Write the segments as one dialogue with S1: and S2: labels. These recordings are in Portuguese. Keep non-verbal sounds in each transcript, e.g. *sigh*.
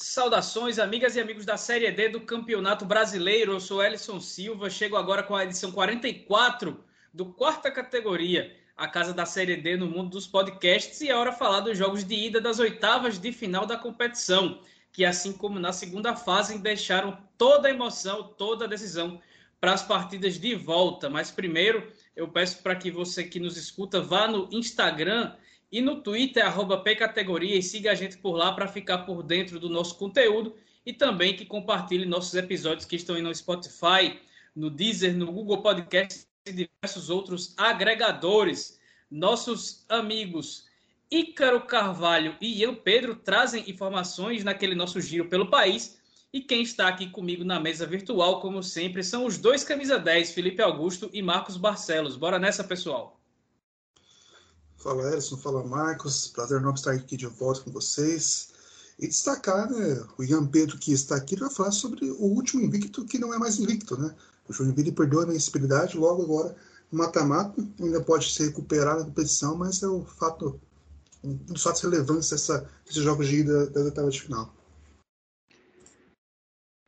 S1: Saudações, amigas e amigos da Série D do Campeonato Brasileiro. Eu sou Elison Silva, chego agora com a edição 44 do quarta categoria, a casa da Série D no mundo dos podcasts, e é hora de falar dos jogos de ida das oitavas de final da competição, que assim como na segunda fase deixaram toda a emoção, toda a decisão para as partidas de volta. Mas primeiro, eu peço para que você que nos escuta vá no Instagram e no Twitter, arroba Pcategoria, e siga a gente por lá para ficar por dentro do nosso conteúdo e também que compartilhe nossos episódios que estão aí no Spotify, no Deezer, no Google Podcast e diversos outros agregadores. Nossos amigos Ícaro Carvalho e eu, Pedro, trazem informações naquele nosso giro pelo país. E quem está aqui comigo na mesa virtual, como sempre, são os dois camisa 10, Felipe Augusto e Marcos Barcelos. Bora nessa, pessoal!
S2: Fala Edson, fala Marcos, prazer enorme estar aqui de volta com vocês. E destacar, né, o Ian Pedro que está aqui vai falar sobre o último invicto que não é mais invicto, né? O Joinville perdeu a invencibilidade, logo agora mata-mata, ainda pode se recuperar na competição, mas é o fato, um dos fatos relevantes dessa, desses jogos de ida das oitavas de final.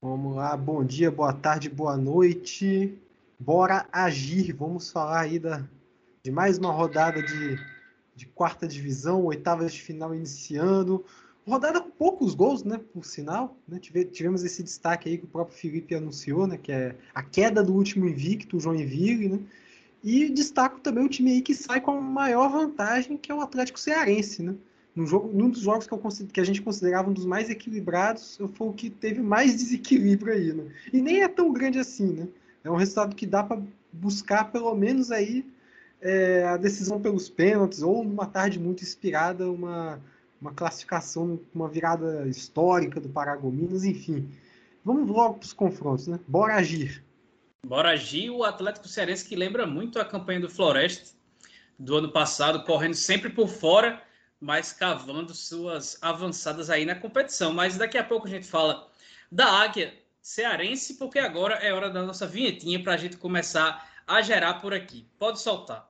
S3: Vamos lá, bom dia, boa tarde, boa noite. Bora agir, vamos falar aí da, de mais uma rodada de de quarta divisão, oitavas de final iniciando. Rodada com poucos gols, né? Por sinal. Né? Tivemos esse destaque aí que o próprio Felipe anunciou, né? Que é a queda do último invicto, o Joinville, né? E destaco também o time aí que sai com a maior vantagem, que é o Atlético Cearense, né? No jogo, num dos jogos que, eu, que a gente considerava um dos mais equilibrados, foi o que teve mais desequilíbrio aí, né? E nem é tão grande assim, né? É um resultado que dá para buscar pelo menos aí é, a decisão pelos pênaltis, ou numa tarde muito inspirada, uma, uma classificação, uma virada histórica do Paragominas, enfim. Vamos logo para os confrontos, né? Bora agir.
S1: Bora agir, o Atlético Cearense que lembra muito a campanha do Floresta do ano passado, correndo sempre por fora, mas cavando suas avançadas aí na competição. Mas daqui a pouco a gente fala da Águia Cearense, porque agora é hora da nossa vinhetinha para a gente começar a gerar por aqui. Pode soltar.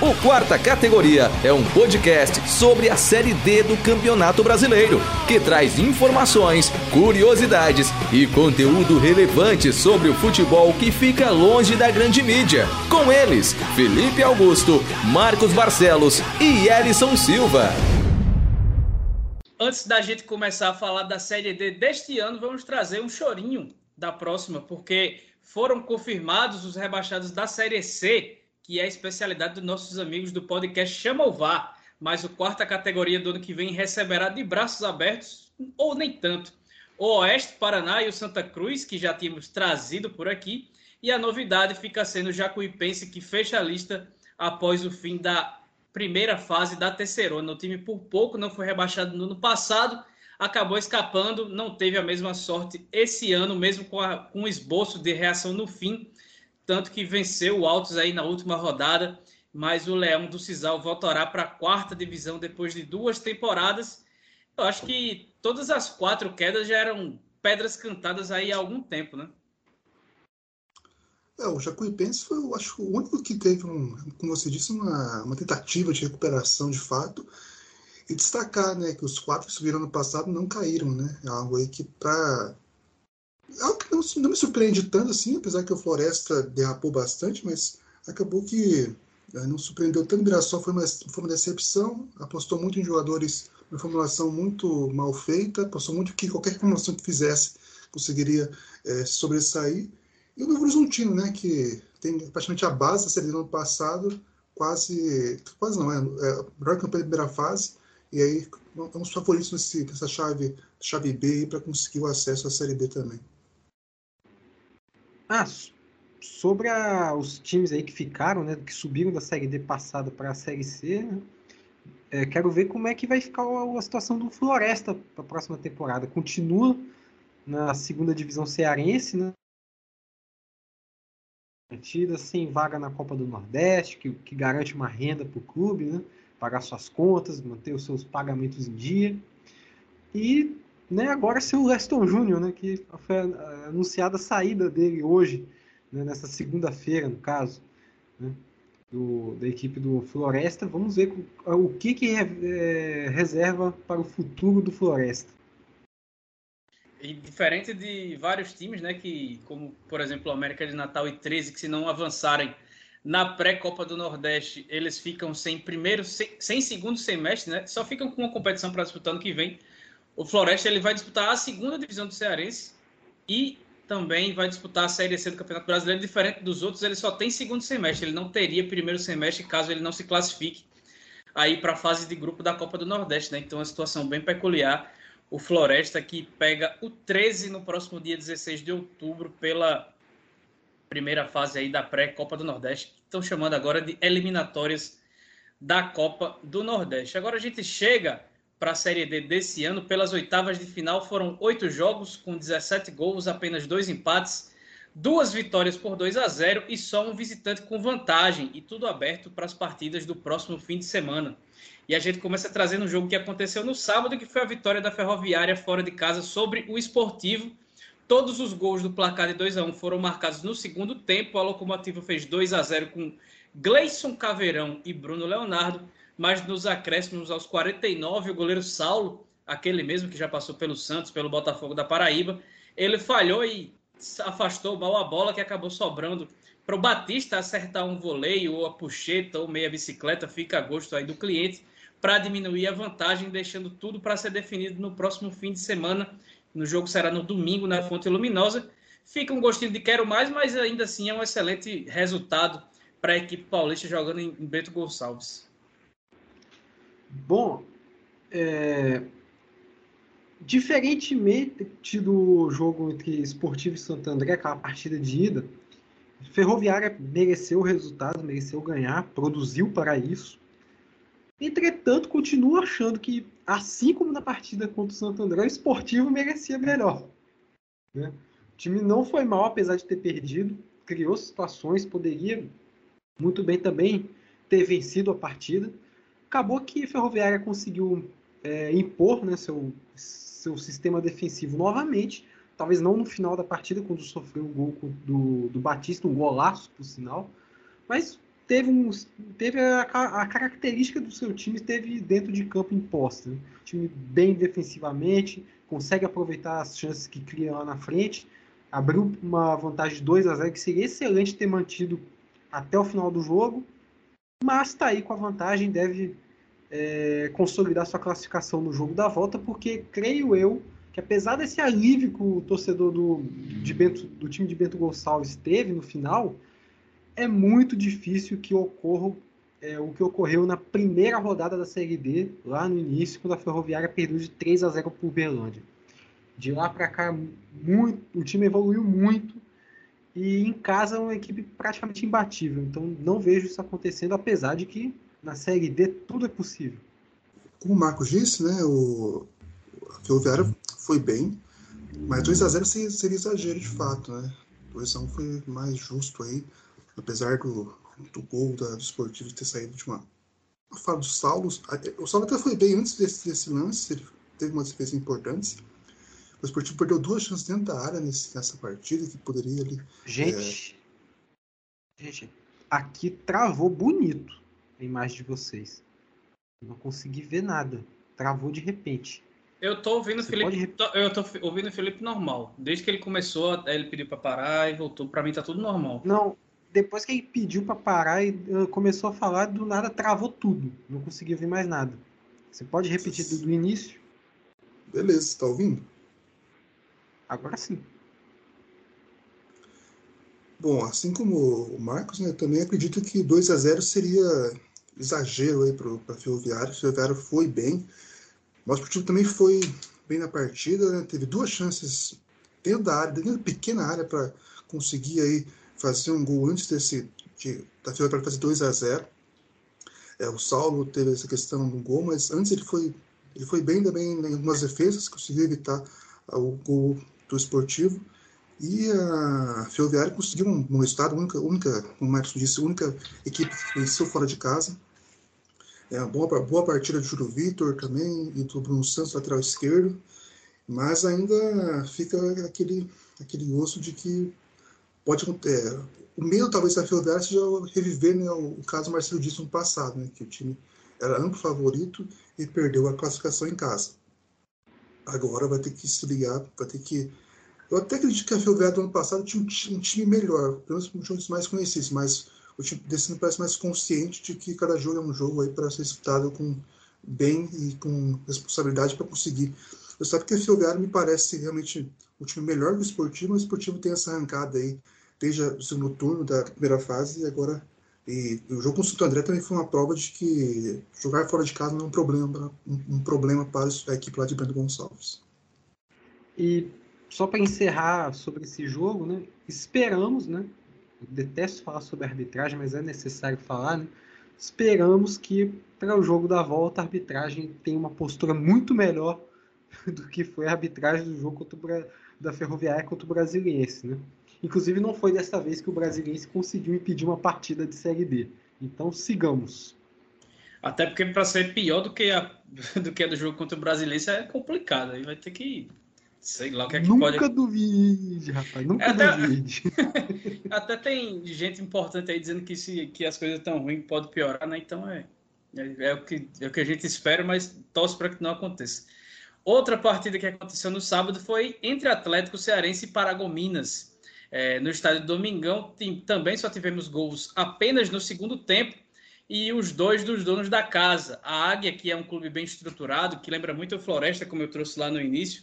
S4: O Quarta Categoria é um podcast sobre a Série D do Campeonato Brasileiro, que traz informações, curiosidades e conteúdo relevante sobre o futebol que fica longe da grande mídia. Com eles, Felipe Augusto, Marcos Barcelos e Elison Silva.
S1: Antes da gente começar a falar da Série D deste ano, vamos trazer um chorinho da próxima, porque foram confirmados os rebaixados da Série C que é a especialidade dos nossos amigos do podcast Chama o VAR, mas o quarta categoria do ano que vem receberá de braços abertos, ou nem tanto, o Oeste, Paraná e o Santa Cruz, que já tínhamos trazido por aqui, e a novidade fica sendo o Jacuipense, que fecha a lista após o fim da primeira fase da terceirona. O time por pouco não foi rebaixado no ano passado, acabou escapando, não teve a mesma sorte esse ano, mesmo com, a, com um esboço de reação no fim, tanto que venceu o Altos aí na última rodada, mas o Leão do Cisal voltará para a quarta divisão depois de duas temporadas. Eu acho que todas as quatro quedas já eram pedras cantadas aí há algum tempo, né?
S2: É, o Jacuipense foi, eu acho, o único que teve, um, como você disse, uma, uma tentativa de recuperação de fato. E destacar né, que os quatro que subiram no passado não caíram, né? É algo aí que para algo que não, não, me surpreende tanto assim, apesar que o Floresta derrapou bastante, mas acabou que é, não surpreendeu tanto. O Mirassol foi uma, foi uma decepção, apostou muito em jogadores, uma formulação muito mal feita, apostou muito que qualquer formulação que fizesse conseguiria é, sobressair. E o Novo Horizontino, né, que tem praticamente a base da série do ano passado, quase, quase não, é, é a melhor campanha da primeira fase, e aí é um dos favoritos nesse, nessa chave, chave B para conseguir o acesso à Série B também.
S3: Ah, sobre a, os times aí que ficaram, né, que subiram da Série D passada para a Série C, né, é, quero ver como é que vai ficar a, a situação do Floresta para a próxima temporada. Continua na segunda divisão cearense, né? Garantida sem vaga na Copa do Nordeste, que, que garante uma renda para o clube, né? Pagar suas contas, manter os seus pagamentos em dia. E né, agora ser o Leston Júnior, né, que foi anunciada a saída dele hoje, né, nessa segunda-feira, no caso. Né. do, da equipe do Floresta. Vamos ver o que, que é, reserva para o futuro do Floresta.
S1: E diferente de vários times, né, que como por exemplo o América de Natal e 13, que se não avançarem na pré-Copa do Nordeste, eles ficam sem primeiro, sem, sem segundo semestre, né? Só ficam com uma competição para disputar no que vem. O Floresta ele vai disputar a segunda divisão do Cearense e também vai disputar a Série C do Campeonato Brasileiro, diferente dos outros, ele só tem segundo semestre, ele não teria primeiro semestre caso ele não se classifique aí para a fase de grupo da Copa do Nordeste, né? Então, é uma situação bem peculiar. O Floresta que pega o 13 no próximo dia 16 de outubro pela primeira fase aí da pré-Copa do Nordeste, estão chamando agora de eliminatórias da Copa do Nordeste. Agora a gente chega para a Série D desse ano. Pelas oitavas de final foram oito jogos com 17 gols, apenas dois empates, duas vitórias por 2 a 0 e só um visitante com vantagem e tudo aberto para as partidas do próximo fim de semana. E a gente começa trazendo um jogo que aconteceu no sábado, que foi a vitória da Ferroviária fora de casa sobre o Esportivo. Todos os gols do placar de 2 a 1 foram marcados no segundo tempo. A Locomotiva fez 2 a 0 com Gleison Caveirão e Bruno Leonardo mas nos acréscimos aos 49, o goleiro Saulo, aquele mesmo que já passou pelo Santos, pelo Botafogo da Paraíba, ele falhou e afastou mal a bola que acabou sobrando para o Batista acertar um voleio ou a puxeta ou meia bicicleta, fica a gosto aí do cliente, para diminuir a vantagem, deixando tudo para ser definido no próximo fim de semana. No jogo será no domingo na Fonte Luminosa. Fica um gostinho de quero mais, mas ainda assim é um excelente resultado para a equipe paulista jogando em Beto Gonçalves.
S3: Bom, é, diferentemente do jogo entre Esportivo e Santo André, aquela partida de ida, Ferroviária mereceu o resultado, mereceu ganhar, produziu para isso. Entretanto, continuo achando que, assim como na partida contra o Santo André, o Esportivo merecia melhor. Né? O time não foi mal, apesar de ter perdido, criou situações, poderia muito bem também ter vencido a partida acabou que a Ferroviária conseguiu é, impor né, seu, seu sistema defensivo novamente, talvez não no final da partida, quando sofreu o gol do, do Batista, um golaço, por sinal, mas teve, um, teve a, a característica do seu time teve dentro de campo imposta. Né? Time bem defensivamente, consegue aproveitar as chances que cria lá na frente, abriu uma vantagem de 2 a 0 que seria excelente ter mantido até o final do jogo, mas está aí com a vantagem, deve é, consolidar sua classificação no jogo da volta, porque creio eu que apesar desse alívio que o torcedor do, de Bento, do time de Bento Gonçalves teve no final, é muito difícil que ocorra é, o que ocorreu na primeira rodada da Série D, lá no início, quando a Ferroviária perdeu de 3 a 0 para o Berlândia. De lá para cá, muito, o time evoluiu muito e em casa é uma equipe praticamente imbatível. Então não vejo isso acontecendo, apesar de que na Série D tudo é possível.
S2: Como o Marcos disse, né, o a Ferroviária foi bem, mas 2 a 0 seria, exagero de fato, né? 2 a 1 foi mais justo aí, apesar do, do gol da, do Esportivo ter saído de uma, uma fala do Saulo. O Saulo até foi bem antes desse, desse lance, ele teve umas defesas importantes. O Esportivo perdeu duas chances dentro da área nesse, nessa partida que poderia ali.
S3: Gente, é... gente, aqui travou bonito a imagem de vocês. Não consegui ver nada. Travou de repente.
S1: Eu tô ouvindo o Felipe. Pode... Eu tô ouvindo o Felipe normal. Desde que ele começou, ele pediu para parar e voltou. Para mim tá tudo normal.
S3: Não, depois que ele pediu para parar e começou a falar, do nada travou tudo. Não consegui ouvir mais nada. Você pode repetir do, do início?
S2: Beleza, tá ouvindo?
S3: Agora sim.
S2: Bom, assim como o Marcos, né, também acredito que 2 a 0 seria exagero aí para a Ferroviária. O Ferroviário foi bem. O nosso time também foi bem na partida, né? teve duas chances dentro da área, dentro da pequena área para conseguir aí fazer um gol antes desse de, da Ferroviária fazer 2 a 0. É, o Saulo teve essa questão do gol, mas antes ele foi ele foi bem também em algumas defesas, conseguiu evitar o gol do esportivo. E a Ferroviária conseguiu um, resultado, única, única, como o Marcos disse, única equipe que venceu fora de casa. É uma boa, boa partida de Júlio Vitor também e do Bruno Santos, lateral esquerdo. Mas ainda fica aquele, aquele gosto de que pode é, o medo talvez da Ferroviária seja reviver né, o, caso Marcelo disse no passado, né, que o time era amplo favorito e perdeu a classificação em casa. Agora vai ter que se ligar, vai ter que. Eu até acredito que a Ferroviária do ano passado tinha um, um time melhor, pelo menos um jogos mais conhecidos, mas o time desse ano parece mais consciente de que cada jogo é um jogo aí para ser disputado com bem e com responsabilidade para conseguir. Eu sabe que a Ferroviária me parece realmente o time melhor do esportivo, mas o esportivo tem essa arrancada aí desde o segundo turno da primeira fase e agora e o jogo com o Santo André também foi uma prova de que jogar fora de casa não é um problema, um, um problema para a equipe lá de Brando Gonçalves.
S3: E só para encerrar sobre esse jogo, né? Esperamos, né? Eu detesto falar sobre arbitragem, mas é necessário falar, né? Esperamos que para o jogo da volta a arbitragem tenha uma postura muito melhor *laughs* do que foi a arbitragem do jogo contra o, da Ferroviária contra o Brasiliense, né? Inclusive, não foi desta vez que o Brasiliense conseguiu impedir uma partida de Série D. Então, sigamos.
S1: Até porque para ser pior do que, a, *laughs* do que a do jogo contra o Brasiliense é complicado. Aí vai ter que. Sei lá o que é que
S3: nunca
S1: pode.
S3: Nunca duvide, rapaz. Nunca até, duvide. *laughs*
S1: até tem gente importante aí dizendo que, se, que as coisas estão ruins pode piorar, né? Então é, é, é, o que, é o que a gente espera, mas torce para que não aconteça. Outra partida que aconteceu no sábado foi entre Atlético Cearense e Paragominas. É, no estádio Domingão também só tivemos gols apenas no segundo tempo e os dois dos donos da casa. A Águia, que é um clube bem estruturado, que lembra muito o Floresta, como eu trouxe lá no início.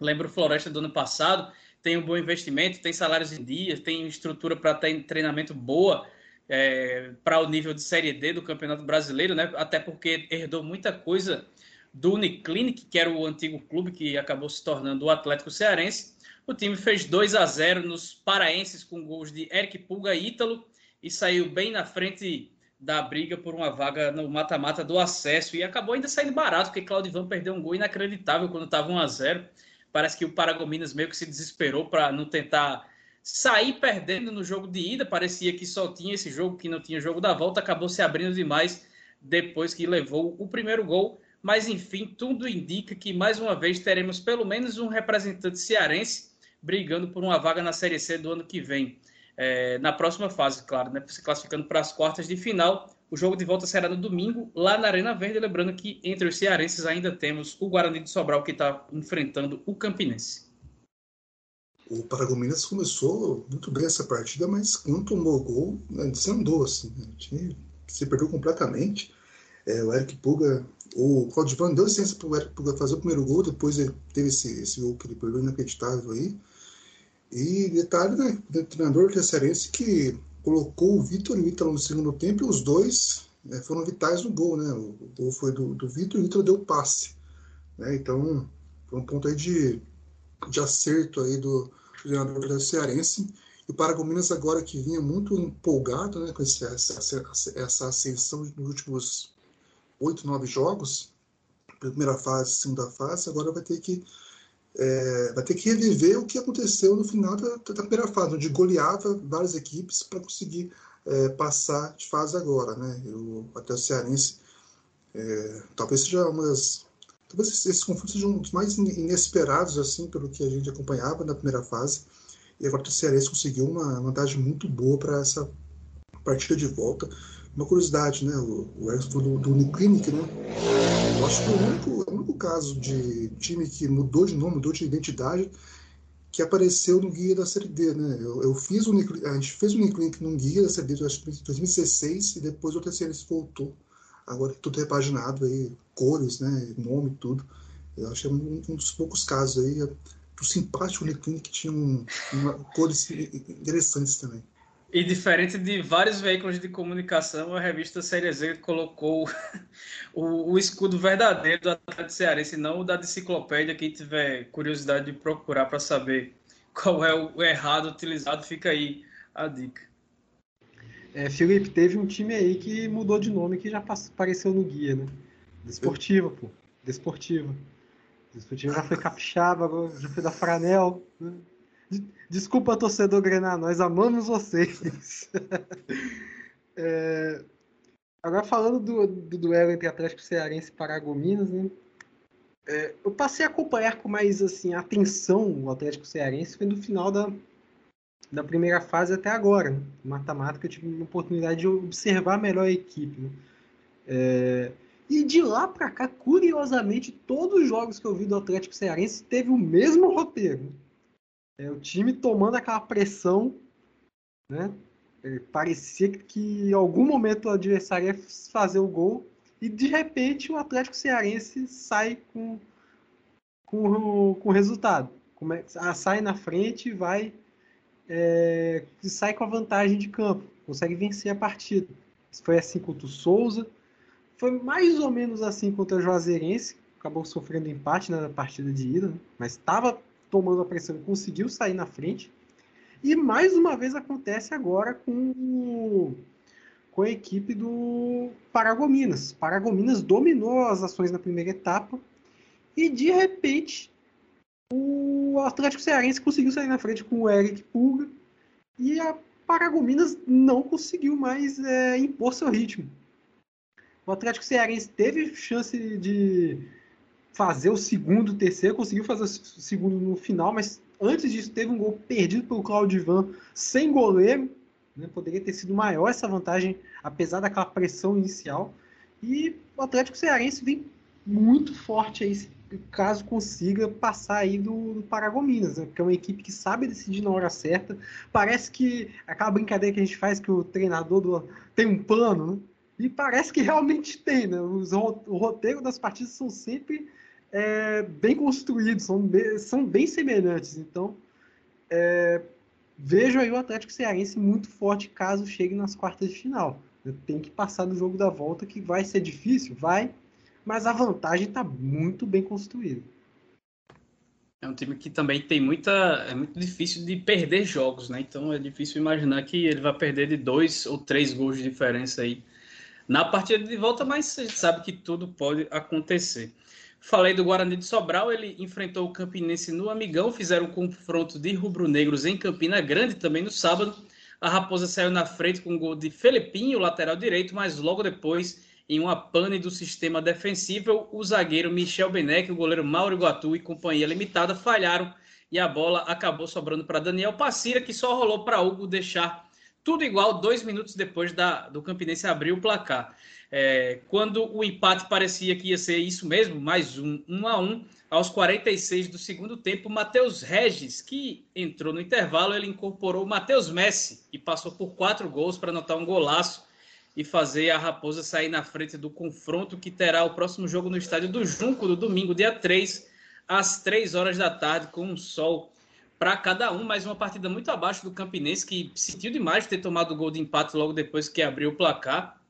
S1: Lembra o Floresta do ano passado, tem um bom investimento, tem salários em dia, tem estrutura para ter treinamento boa é, para o nível de Série D do Campeonato Brasileiro, né? até porque herdou muita coisa do Uniclinic, que era o antigo clube que acabou se tornando o Atlético Cearense. O time fez 2 a 0 nos paraenses com gols de Eric Pulga e Ítalo e saiu bem na frente da briga por uma vaga no mata-mata do acesso e acabou ainda saindo barato, porque Claudivan perdeu um gol inacreditável quando estava 1 a 0 Parece que o Paragominas meio que se desesperou para não tentar sair perdendo no jogo de ida. Parecia que só tinha esse jogo, que não tinha jogo da volta. Acabou se abrindo demais depois que levou o primeiro gol. Mas enfim, tudo indica que mais uma vez teremos pelo menos um representante cearense brigando por uma vaga na Série C do ano que vem. É, na próxima fase, claro, né? Se classificando para as quartas de final. O jogo de volta será no domingo, lá na Arena Verde. Lembrando que entre os cearenses ainda temos o Guarani de Sobral, que está enfrentando o Campinense.
S2: O Paragominas começou muito bem essa partida, mas quando tomou gol, né, desandou. Assim, né? se perdeu completamente. É, o Eric Puga, o Claudio deu licença para o Eric Puga fazer o primeiro gol, depois ele teve esse, esse gol que ele perdeu inacreditável aí. E detalhe, né, do treinador terceirense que colocou o Vitor e o Ítalo no segundo tempo e os dois né, foram vitais no gol, né? O gol foi do, do Vitor e o Ítalo deu passe. Né? Então, foi um ponto aí de, de acerto aí do treinador cearense. E o Paragominas agora que vinha muito empolgado né, com esse, essa, essa ascensão nos últimos oito, nove jogos, primeira fase, segunda fase, agora vai ter que é, vai ter que reviver o que aconteceu no final da, da primeira fase, onde goleava várias equipes para conseguir é, passar de fase agora, né? Eu, até o Cearense, é, talvez seja uma das talvez esses confrontos sejam os mais inesperados assim pelo que a gente acompanhava na primeira fase e agora o Cearense conseguiu uma vantagem muito boa para essa partida de volta uma curiosidade, né? O, o Erickson do, do Uniclinic, né? Eu acho que o único caso de time que mudou de nome, mudou de identidade, que apareceu no guia da Série D, né? Eu, eu fiz o a gente fez o Uniclinic num guia da Série D, que em 2016, e depois o terceiro voltou. Agora tudo repaginado aí, cores, né? Nome, tudo. Eu acho que é um, um dos poucos casos aí. O simpático Uniclinic tinha um, uma, cores interessantes também.
S1: E diferente de vários veículos de comunicação, a revista Série Z colocou *laughs* o, o, escudo verdadeiro do Atlético Cearense, não o da enciclopédia. Quem tiver curiosidade de procurar para saber qual é o errado utilizado, fica aí a dica.
S3: É, Felipe, teve um time aí que mudou de nome que já apareceu no guia, né? Desportiva, pô. Desportiva. Desportiva já foi capixaba, já foi da Franel. Né? Desculpa, torcedor Grenar, nós amamos vocês. é... Agora falando do, do, duelo entre Atlético Cearense e Paragominas, né? É, eu passei a acompanhar com mais assim, atenção o Atlético Cearense foi no final da, da primeira fase até agora. Né? Que eu tive uma oportunidade de observar melhor a equipe. Né? É... E de lá para cá, curiosamente, todos os jogos que eu vi do Atlético Cearense teve o mesmo roteiro. É o time tomando aquela pressão, né? É, parecia que em algum momento o adversário ia fazer o gol e de repente o Atlético Cearense sai com com, com o resultado. Come, sai na frente e vai é, sai com a vantagem de campo, consegue vencer a partida. Foi assim contra o Souza, foi mais ou menos assim contra o Juazeirense, acabou sofrendo empate na partida de ida, né? mas estava tomando a pressão e conseguiu sair na frente. E mais uma vez acontece agora com, com a equipe do Paragominas. Paragominas dominou as ações na primeira etapa e de repente o Atlético Cearense conseguiu sair na frente com o Eric Pulga e a Paragominas não conseguiu mais é, impor seu ritmo. O Atlético Cearense teve chance de fazer o segundo, o terceiro, conseguiu fazer o segundo no final, mas antes disso teve um gol perdido pelo Claudivan sem goleiro. Né? Poderia ter sido maior essa vantagem, apesar daquela pressão inicial. E o Atlético Cearense vem muito forte aí, caso consiga passar aí do, do Paragominas, né? porque é uma equipe que sabe decidir na hora certa. Parece que aquela brincadeira que a gente faz que o treinador do, tem um plano, né? E parece que realmente tem, né? Os, o roteiro das partidas são sempre é, bem construídos, são bem, são bem semelhantes. Então, é, vejo aí o Atlético Cearense muito forte caso chegue nas quartas de final. Tem que passar no jogo da volta, que vai ser difícil, vai, mas a vantagem está muito bem construída.
S1: É um time que também tem muita. É muito difícil de perder jogos, né? Então é difícil imaginar que ele vai perder de dois ou três gols de diferença aí na partida de volta, mas a gente sabe que tudo pode acontecer. Falei do Guarani de Sobral, ele enfrentou o Campinense no Amigão, fizeram um confronto de rubro-negros em Campina Grande também no sábado. A Raposa saiu na frente com o um gol de Felipinho, lateral direito, mas logo depois, em uma pane do sistema defensivo, o zagueiro Michel Benek, o goleiro Mauro Iguatu e companhia limitada falharam e a bola acabou sobrando para Daniel Passira, que só rolou para Hugo deixar tudo igual dois minutos depois da, do Campinense abrir o placar. É, quando o empate parecia que ia ser isso mesmo, mais um, um a um, aos 46 do segundo tempo, Matheus Regis, que entrou no intervalo, ele incorporou o Matheus Messi e passou por quatro gols para anotar um golaço e fazer a Raposa sair na frente do confronto que terá o próximo jogo no estádio do Junco, no domingo, dia 3, às 3 horas da tarde, com um sol para cada um, mas uma partida muito abaixo do Campinense, que sentiu demais ter tomado o gol de empate logo depois que abriu o placar.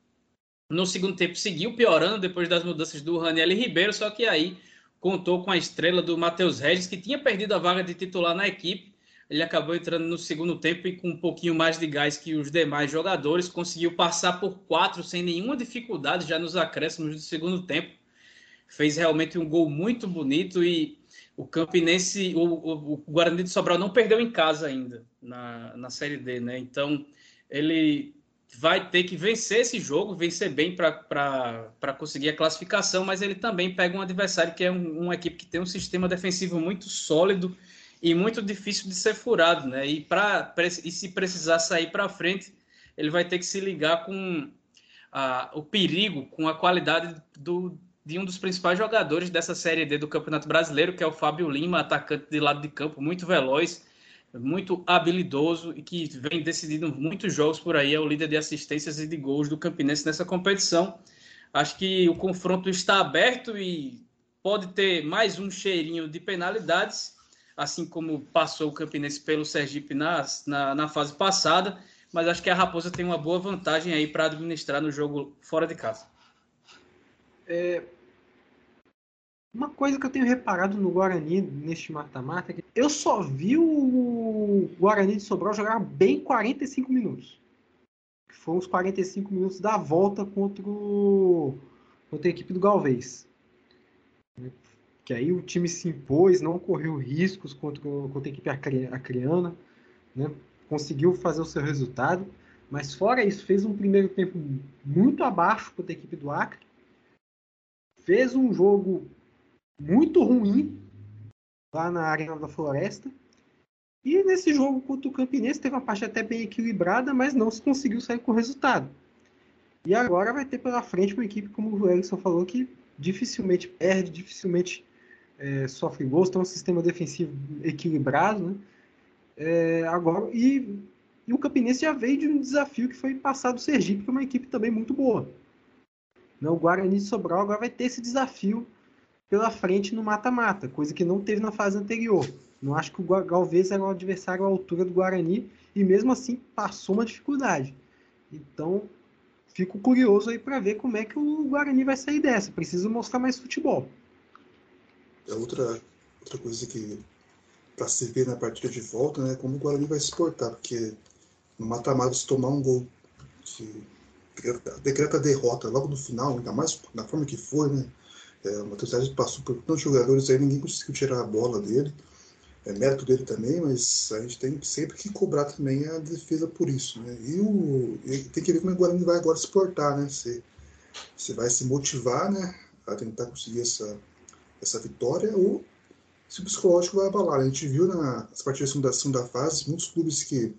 S1: No segundo tempo seguiu piorando depois das mudanças do Raniel Ribeiro, só que aí contou com a estrela do Matheus Regis, que tinha perdido a vaga de titular na equipe. Ele acabou entrando no segundo tempo e com um pouquinho mais de gás que os demais jogadores, conseguiu passar por quatro sem nenhuma dificuldade já nos acréscimos do segundo tempo. Fez realmente um gol muito bonito e o Campinense, o, o, o, Guarani de Sobral não perdeu em casa ainda na, na Série D, né? Então ele vai ter que vencer esse jogo, vencer bem para conseguir a classificação, mas ele também pega um adversário que é um, uma equipe que tem um sistema defensivo muito sólido e muito difícil de ser furado, né? E, pra, e se precisar sair para frente, ele vai ter que se ligar com a, o perigo, com a qualidade do, de um dos principais jogadores dessa Série D do Campeonato Brasileiro, que é o Fábio Lima, atacante de lado de campo, muito veloz, muito habilidoso e que vem decidindo muitos jogos por aí, é o líder de assistências e de gols do Campinense nessa competição. Acho que o confronto está aberto e pode ter mais um cheirinho de penalidades, assim como passou o Campinense pelo Sergipe na, na, na fase passada, mas acho que a Raposa tem uma boa vantagem aí para administrar no jogo fora de casa.
S3: É, uma coisa que eu tenho reparado no Guarani neste mata-mata é que eu só vi o Guarani de Sobral jogar bem 45 minutos. Que foram os 45 minutos da volta contra, o, contra a equipe do Galvez. Que aí o time se impôs, não correu riscos contra, contra a equipe acreana, né? conseguiu fazer o seu resultado. Mas fora isso, fez um primeiro tempo muito abaixo contra a equipe do Acre fez um jogo muito ruim lá na Arena da Floresta E nesse jogo contra o Campinense teve uma parte até bem equilibrada, mas não se conseguiu sair com o resultado. E agora vai ter pela frente uma equipe, como o Erickson falou, que dificilmente perde, dificilmente é, sofre gols, tem um sistema defensivo equilibrado, né? É, agora, e, e, o Campinense já veio de um desafio que foi passar do Sergipe, que é uma equipe também muito boa. Né? O Guarani de Sobral agora vai ter esse desafio pela frente no mata-mata, coisa que não teve na fase anterior. Não acho que o Galvez era um adversário à altura do Guarani e mesmo assim passou uma dificuldade. Então, fico curioso aí para ver como é que o Guarani vai sair dessa. Precisa mostrar mais futebol.
S2: É outra, outra coisa que para se ver na partida de volta, né, como o Guarani vai se portar, porque no mata-mata se tomar um gol que decreta a derrota logo no final, ainda mais na forma que foi, né? É, o Matheus passou por tantos jogadores aí, ninguém conseguiu tirar a bola dele. É mérito dele também, mas a gente tem sempre que cobrar também a defesa por isso, né? E, o, tem que ver como o Guarani vai agora se portar, né? Se, se vai se motivar, né? A tentar conseguir essa, essa vitória ou se o psicológico vai abalar. A gente viu nas partidas da segunda fase muitos clubes que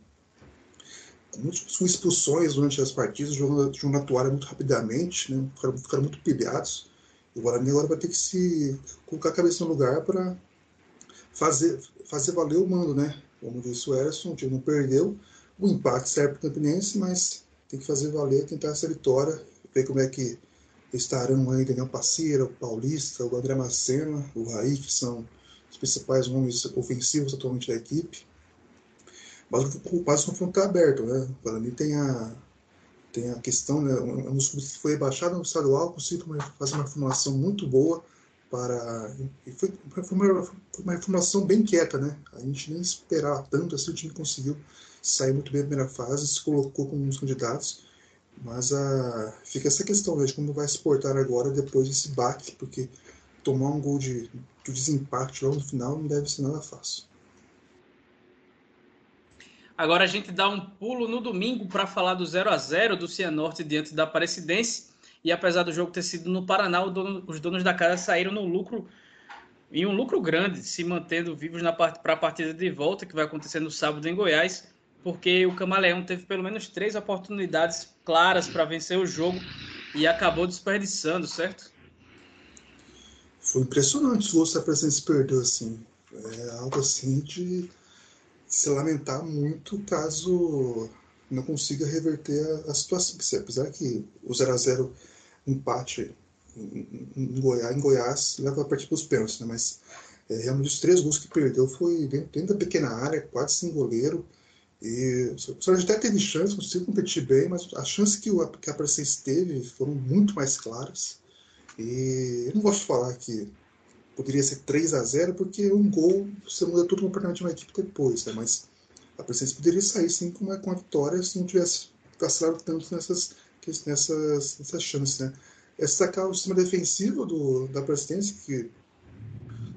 S2: muitas expulsões durante as partidas, jogando, jogando a toalha muito rapidamente, né? ficaram, ficaram muito pilhados. E o Guarani agora vai ter que se colocar a cabeça no lugar para fazer, fazer valer o mando, né? Como disse o Erson, o time não perdeu. O empate serve para o Campinense, mas tem que fazer valer, tentar essa vitória, ver como é que estarão aí Daniel Passeira, o Paulista, o André Macena, o Raí, que são os principais nomes ofensivos atualmente da equipe. Mas o quase confronto está aberto, né? O Guarani tem a, tem a questão, né? Um dos clubes que foi rebaixado no estadual conseguiu fazer uma formação muito boa para. E foi, foi, uma, foi uma reformulação bem quieta, né? A gente nem esperava tanto assim, o time conseguiu sair muito bem na primeira fase, se colocou como um dos candidatos. Mas a, fica essa questão né, de como vai se portar agora depois desse baque, porque tomar um gol de, de desempate logo no final não deve ser nada fácil.
S1: Agora a gente dá um pulo no domingo para falar do 0 a 0 do Cianorte diante da Aparecidense. E apesar do jogo ter sido no Paraná, dono, os donos da casa saíram no lucro em um lucro grande, se mantendo vivos para a partida de volta que vai acontecer no sábado em Goiás, porque o Camaleão teve pelo menos três oportunidades claras para vencer o jogo e acabou desperdiçando, certo?
S2: Foi impressionante o gols que a Aparecidense perdeu assim. É algo assim de se lamentar muito caso não consiga reverter a, a situação. Apesar que o 0 a 0 empate em, Goiás, em Goiás leva a partir dos pênaltis, né? mas é, realmente os três gols que perdeu foi dentro, dentro da pequena área, quase sem goleiro. E o Sérgio até teve chance, conseguiu competir bem, mas as chances que, o, que a Aparecidense teve foram muito mais claras. E eu não gosto de falar que poderia ser 3 a 0 porque um gol você muda tudo completamente uma equipe depois, né? mas a presença poderia sair sim com uma, vitória se não tivesse vacilado tanto nessas, nessas, nessas chances. Né? É destacar o sistema defensivo do, da presidência, que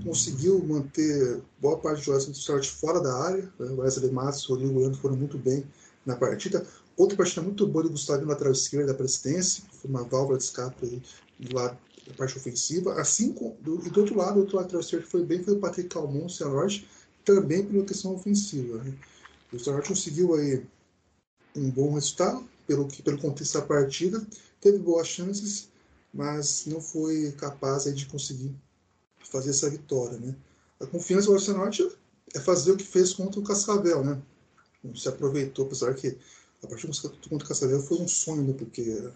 S2: conseguiu manter boa parte do jogadores do fora da área. Né? O Wesley Matos e o Rodrigo Goiano foram muito bem na partida. Outra partida muito boa do Gustavo na lateral esquerda da presidência, foi uma válvula de escape aí do lado da parte ofensiva, assim como do, do outro lado, o outro lateral esquerdo foi bem, foi o Patrick Calmon, o Cianorte, também pela questão ofensiva. Né? O Cianorte conseguiu aí um bom resultado, pelo, que, pelo contexto da partida, teve boas chances, mas não foi capaz aí de conseguir fazer essa vitória. Né? A confiança do Cianorte é fazer o que fez contra o Cascavel, né? Se aproveitou, apesar que a partida contra o Cascavel foi um sonho, né? Porque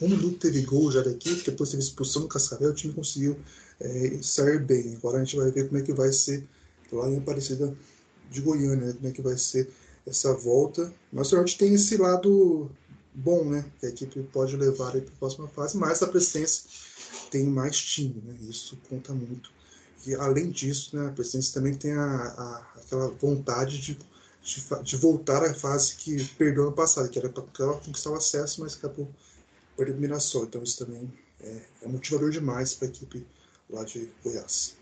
S2: um minuto teve gol já daqui, depois teve expulsão do Cascavel, o time conseguiu é, sair bem. Agora a gente vai ver como é que vai ser lá em Aparecida de Goiânia, né? como é que vai ser essa volta. Mas a gente tem esse lado bom, né? Que a equipe pode levar para a próxima fase, mas a presença tem mais time, né? Isso conta muito. E além disso, né, a presença também tem a, a aquela vontade de, de, de, voltar à fase que perdeu no passado, que era para conquistar o acesso, mas acabou perdeu o Mirassol. Então isso também é, é motivador demais para a equipe lá de Goiás.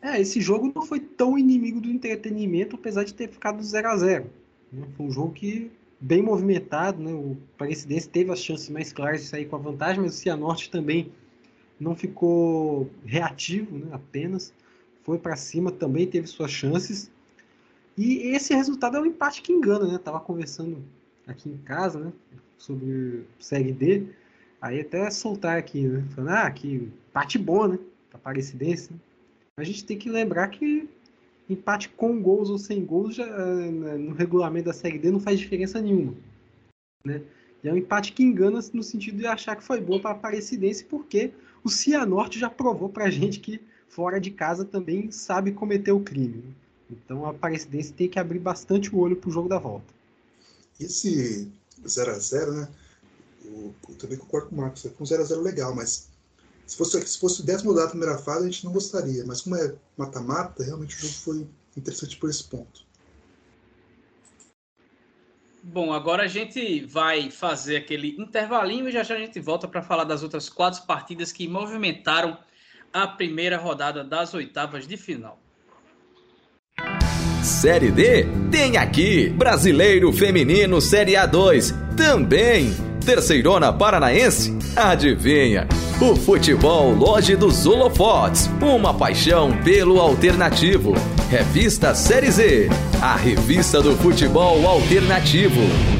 S3: É, esse jogo não foi tão inimigo do entretenimento, apesar de ter ficado 0 a 0 né? Foi um jogo que bem movimentado, né? O Parecidense teve as chances mais claras de sair com a vantagem, mas o Cianorte também não ficou reativo, né? Apenas foi para cima, também teve suas chances. E esse resultado é um empate que engana, né? Tava conversando aqui em casa, né? Sobre Série D. Aí até soltar aqui, né? Falando, ah, que empate bom, né? Pra Aparecidense. Né? A gente tem que lembrar que empate com gols ou sem gols já, né, no regulamento da Série D não faz diferença nenhuma. Né? E é um empate que engana no sentido de achar que foi bom para a Aparecidense, porque o Cianorte já provou para a gente que fora de casa também sabe cometer o crime. Então a Aparecidense tem que abrir bastante o olho para o jogo da volta.
S2: Esse 0 a 0 né? Eu, eu também concordo com o Marcos. Foi um 0x0 legal, mas se fosse, se fosse o décimo primeira fase, a gente não gostaria. Mas como é mata-mata, realmente o jogo foi interessante por esse ponto.
S1: Bom, agora a gente vai fazer aquele intervalinho e já já a gente volta para falar das outras quatro partidas que movimentaram a primeira rodada das oitavas de final.
S4: Série D tem aqui Brasileiro Feminino Série A2 também. Terceirona Paranaense? Adivinha? O futebol Loja dos Holofotes, uma paixão pelo alternativo. Revista Série Z, a revista do futebol alternativo.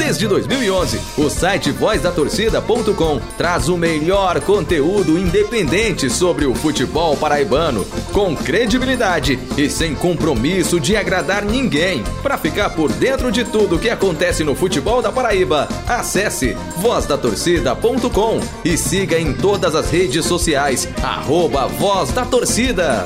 S4: Desde 2011, o site vozdatorcida.com traz o melhor conteúdo independente sobre o futebol paraibano, com credibilidade e sem compromisso de agradar ninguém. Para ficar por dentro de tudo que acontece no futebol da Paraíba, acesse vozdatorcida.com e siga em todas as redes sociais, arroba Voz da Torcida.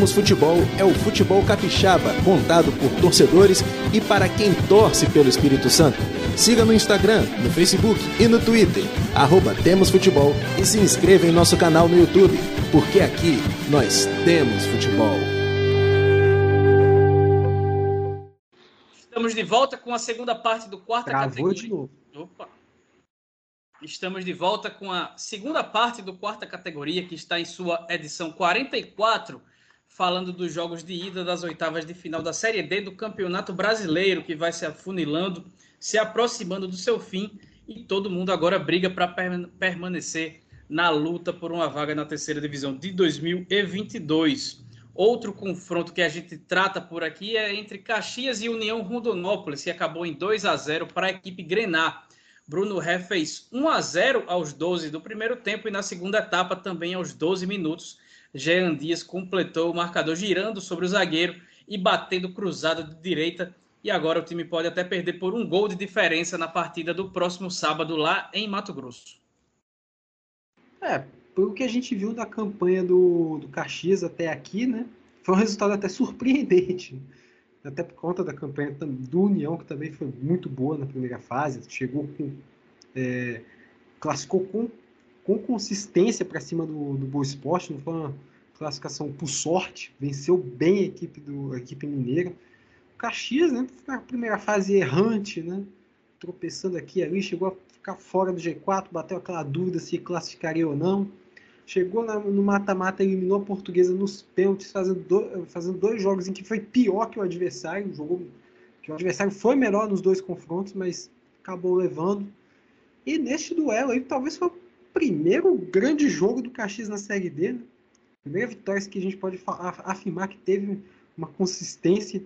S5: Temos Futebol é o futebol capixaba, contado por torcedores e para quem torce pelo Espírito Santo. Siga no Instagram, no Facebook e no Twitter, arroba Temos Futebol e se inscreva em nosso canal no YouTube, porque aqui nós temos futebol.
S1: Estamos de volta com a segunda parte do quarta
S3: Travou
S1: categoria.
S3: de novo.
S1: Opa. Estamos de volta com a segunda parte do quarta categoria, que está em sua edição 44, falando dos jogos de ida das oitavas de final da Série D do Campeonato Brasileiro, que vai se afunilando, se aproximando do seu fim, e todo mundo agora briga para permanecer na luta por uma vaga na terceira divisão de 2022. Outro confronto que a gente trata por aqui é entre Caxias e União Rondonópolis, que acabou em 2 a 0 para a equipe Grenar. Bruno Ré fez 1 a 0 aos 12 do primeiro tempo e na segunda etapa também aos 12 minutos. Jean Dias completou o marcador girando sobre o zagueiro e batendo cruzado de direita. E agora o time pode até perder por um gol de diferença na partida do próximo sábado lá em Mato Grosso.
S3: É, pelo que a gente viu da campanha do, do Caxias até aqui, né? Foi um resultado até surpreendente até por conta da campanha do União, que também foi muito boa na primeira fase, chegou com. É, classificou com, com consistência para cima do, do Boa Esporte, não foi uma classificação por sorte, venceu bem a equipe, do, a equipe mineira. O Caxias, né, na primeira fase errante, né, tropeçando aqui e ali, chegou a ficar fora do G4, bateu aquela dúvida se classificaria ou não chegou na, no mata-mata, eliminou a portuguesa nos pênaltis, fazendo, do, fazendo dois jogos em que foi pior que o adversário, jogou, que o adversário foi melhor nos dois confrontos, mas acabou levando. E neste duelo aí, talvez foi primeiro grande jogo do Caxias na Série D, né? Primeira vitória que a gente pode afirmar que teve uma consistência,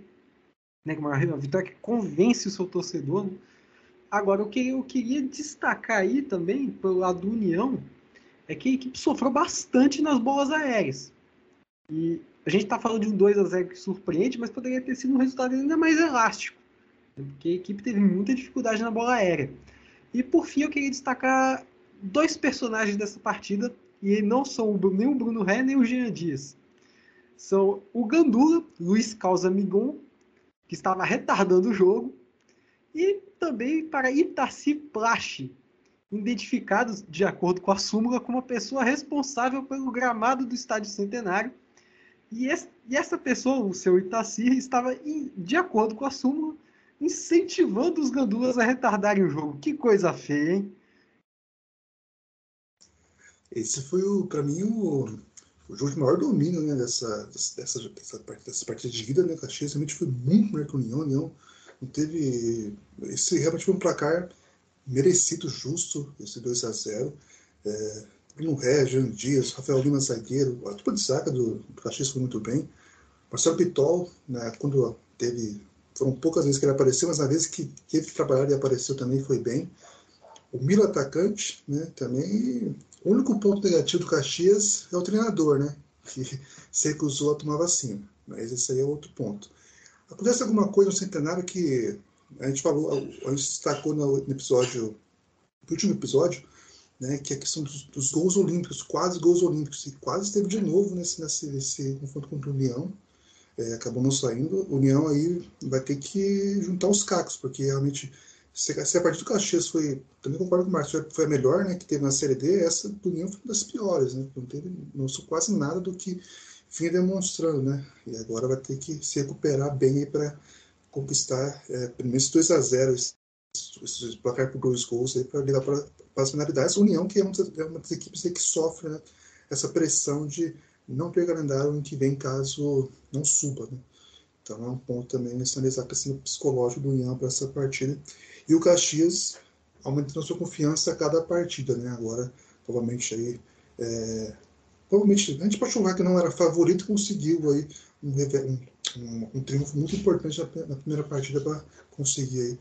S3: né? uma, vitória que convence o seu torcedor. Né? Agora, o que eu queria destacar aí também, pelo lado do União, é que a equipe sofreu bastante nas bolas aéreas. E a gente está falando de um 2 a 0 que surpreende, mas poderia ter sido um resultado ainda mais elástico, né? porque a equipe teve muita dificuldade na bola aérea. E por fim, eu queria destacar dois personagens dessa partida, e não são nem o Bruno Ré nem o Jean Dias. São o Gandula, Luiz Causa Migon, que estava retardando o jogo, e também para Itaci Plache, identificados, de acordo com a súmula, como a pessoa responsável pelo gramado do Estádio Centenário. E, esse, e essa pessoa, o seu Itaci, estava, em, de acordo com a súmula, incentivando os gandulas a retardarem o jogo. Que coisa feia, hein?
S2: Esse foi, para mim, o, o jogo de maior domínio né, dessa, dessa, dessa, dessa partida de vida. Né? Caxias realmente foi muito melhor que o União. União não teve. Esse realmente foi um placar merecido, justo, esse 2 a 0 é, Bruno Ré, Jean Dias, Rafael Lima zagueiro, a dupla de do, do Caxias foi muito bem. Marcelo Pitol, né, quando teve. Foram poucas vezes que ele apareceu, mas na vez que teve que trabalhar e apareceu também foi bem. O Milo atacante, né, também. O único ponto negativo do Caxias é o treinador, né? Que *laughs* se recusou a tomar vacina. Mas esse aí é outro ponto. Acontece alguma coisa no centenário que a gente falou, a gente destacou no episódio, no último episódio, né, que é a questão dos, dos, gols olímpicos, quase gols olímpicos, e quase esteve de novo nesse, nesse, nesse confronto contra o União, é, acabou não saindo. União aí vai ter que juntar os cacos, porque realmente, se, se a partida do Caxias foi, também concordo com o Marcos, foi a melhor né, que teve na Série D, essa do União foi uma das piores, né, não teve não sou quase nada do que vinha demonstrando, né, e agora vai ter que se recuperar bem para conquistar é, pelo menos 2 a 0 esse, placar por dois gols para ligar para as finalidades. União, que é uma das, é uma das equipes que sofre né, essa pressão de não ter calendário em que vem caso não suba. Né? Então é um ponto também nesse analisar a questão psicológica do União para essa partida. E o Caxias aumentando sua confiança a cada partida, né? Agora, provavelmente aí. É, provavelmente, a gente pode falar que não era favorito, conseguiu aí um, um, um triunfo muito importante na, na primeira partida para conseguir aí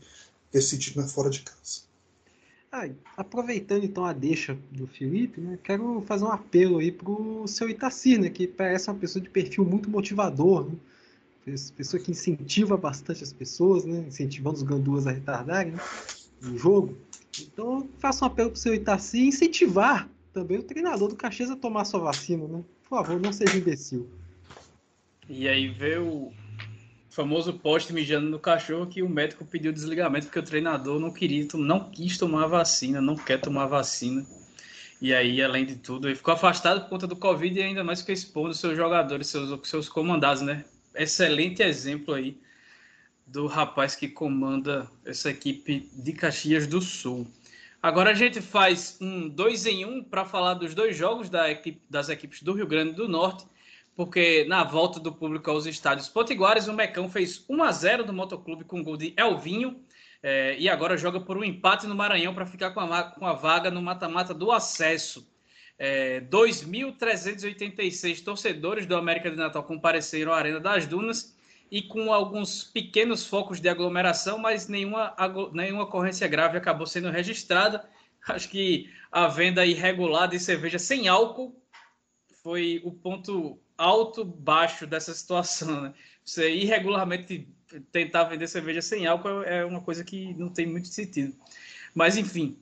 S2: decidir na fora de casa.
S3: Ah, aproveitando então a deixa do Felipe, né, quero fazer um apelo aí pro seu Itaci, né, que parece uma pessoa de perfil muito motivador, né, pessoa que incentiva bastante as pessoas, né, incentivando os ganduas a retardarem né, o jogo. Então, faço um apelo pro seu Itaci incentivar também o treinador do Caxias a tomar sua vacina, né? Por favor, não seja imbecil.
S1: E aí veio o famoso poste mijando no cachorro que o médico pediu desligamento porque o treinador não queria, não quis tomar vacina, não quer tomar vacina. E aí, além de tudo, ele ficou afastado por conta do Covid e ainda mais que expondo seus jogadores, seus, seus comandados, né? Excelente exemplo aí do rapaz que comanda essa equipe de Caxias do Sul. Agora a gente faz um dois em um para falar dos dois jogos da equipe, das equipes do Rio Grande do Norte porque na volta do público aos estádios potiguares, o Mecão fez 1 a 0 do Motoclube com gol de Elvinho é, e agora joga por um empate no Maranhão para ficar com a, com a, vaga no mata-mata do acesso. É, 2.386 torcedores do América de Natal compareceram à Arena das Dunas e com alguns pequenos focos de aglomeração, mas nenhuma, nenhuma ocorrência grave acabou sendo registrada. Acho que a venda irregular de cerveja sem álcool foi o ponto alto baixo dessa situação, né? Você irregularmente tentar vender cerveja sem álcool é uma coisa que não tem muito sentido. Mas enfim,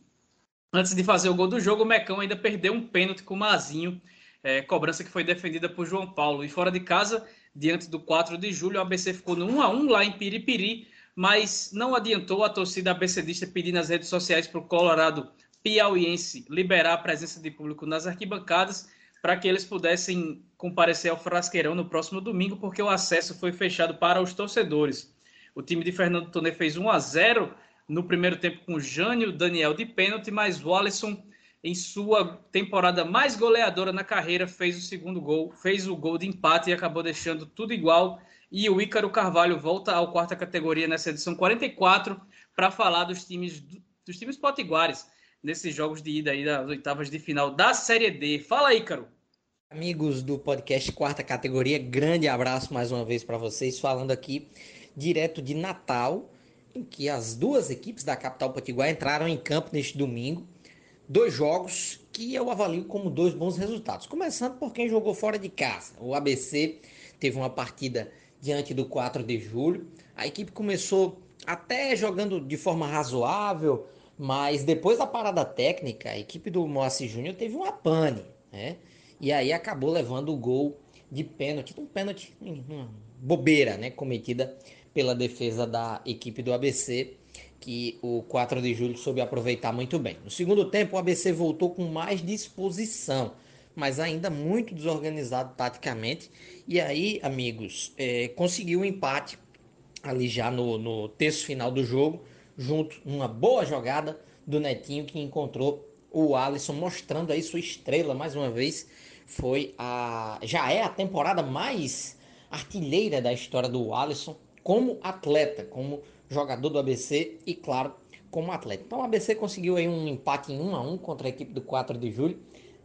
S1: antes de fazer o gol do jogo, o Mecão ainda perdeu um pênalti com o Mazinho, é, cobrança que foi defendida por João Paulo. E fora de casa, diante do 4 de julho, o ABC ficou no 1 a 1 lá em Piripiri, mas não adiantou a torcida ABCdista pedir nas redes sociais para o Colorado piauiense liberar a presença de público nas arquibancadas para que eles pudessem comparecer ao Frasqueirão no próximo domingo, porque o acesso foi fechado para os torcedores. O time de Fernando Tonê fez 1 a 0 no primeiro tempo com Jânio Daniel de pênalti, mas o Alisson, em sua temporada mais goleadora na carreira, fez o segundo gol, fez o gol de empate e acabou deixando tudo igual. E o Ícaro Carvalho volta ao quarta categoria nessa edição 44 para falar dos times dos times potiguares nesses jogos de ida aí das oitavas de final da Série D. Fala, Ícaro.
S6: Amigos do podcast Quarta Categoria, grande abraço mais uma vez para vocês, falando aqui direto de Natal, em que as duas equipes da capital potiguar entraram em campo neste domingo. Dois jogos que eu avalio como dois bons resultados. Começando por quem jogou fora de casa. O ABC teve uma partida diante do 4 de julho. A equipe começou até jogando de forma razoável, mas depois da parada técnica, a equipe do Moacir Júnior teve uma pane, né? E aí acabou levando o gol de pênalti, um pênalti, uma bobeira, né? Cometida pela defesa da equipe do ABC, que o 4 de julho soube aproveitar muito bem. No segundo tempo, o ABC voltou com mais disposição, mas ainda muito desorganizado taticamente. E aí, amigos, é, conseguiu um empate ali já no, no terço final do jogo junto uma boa jogada do Netinho que encontrou o Alisson mostrando aí sua estrela mais uma vez. Foi a já é a temporada mais artilheira da história do Alisson como atleta, como jogador do ABC e claro, como atleta. Então o ABC conseguiu aí um empate em 1 a 1 contra a equipe do 4 de julho.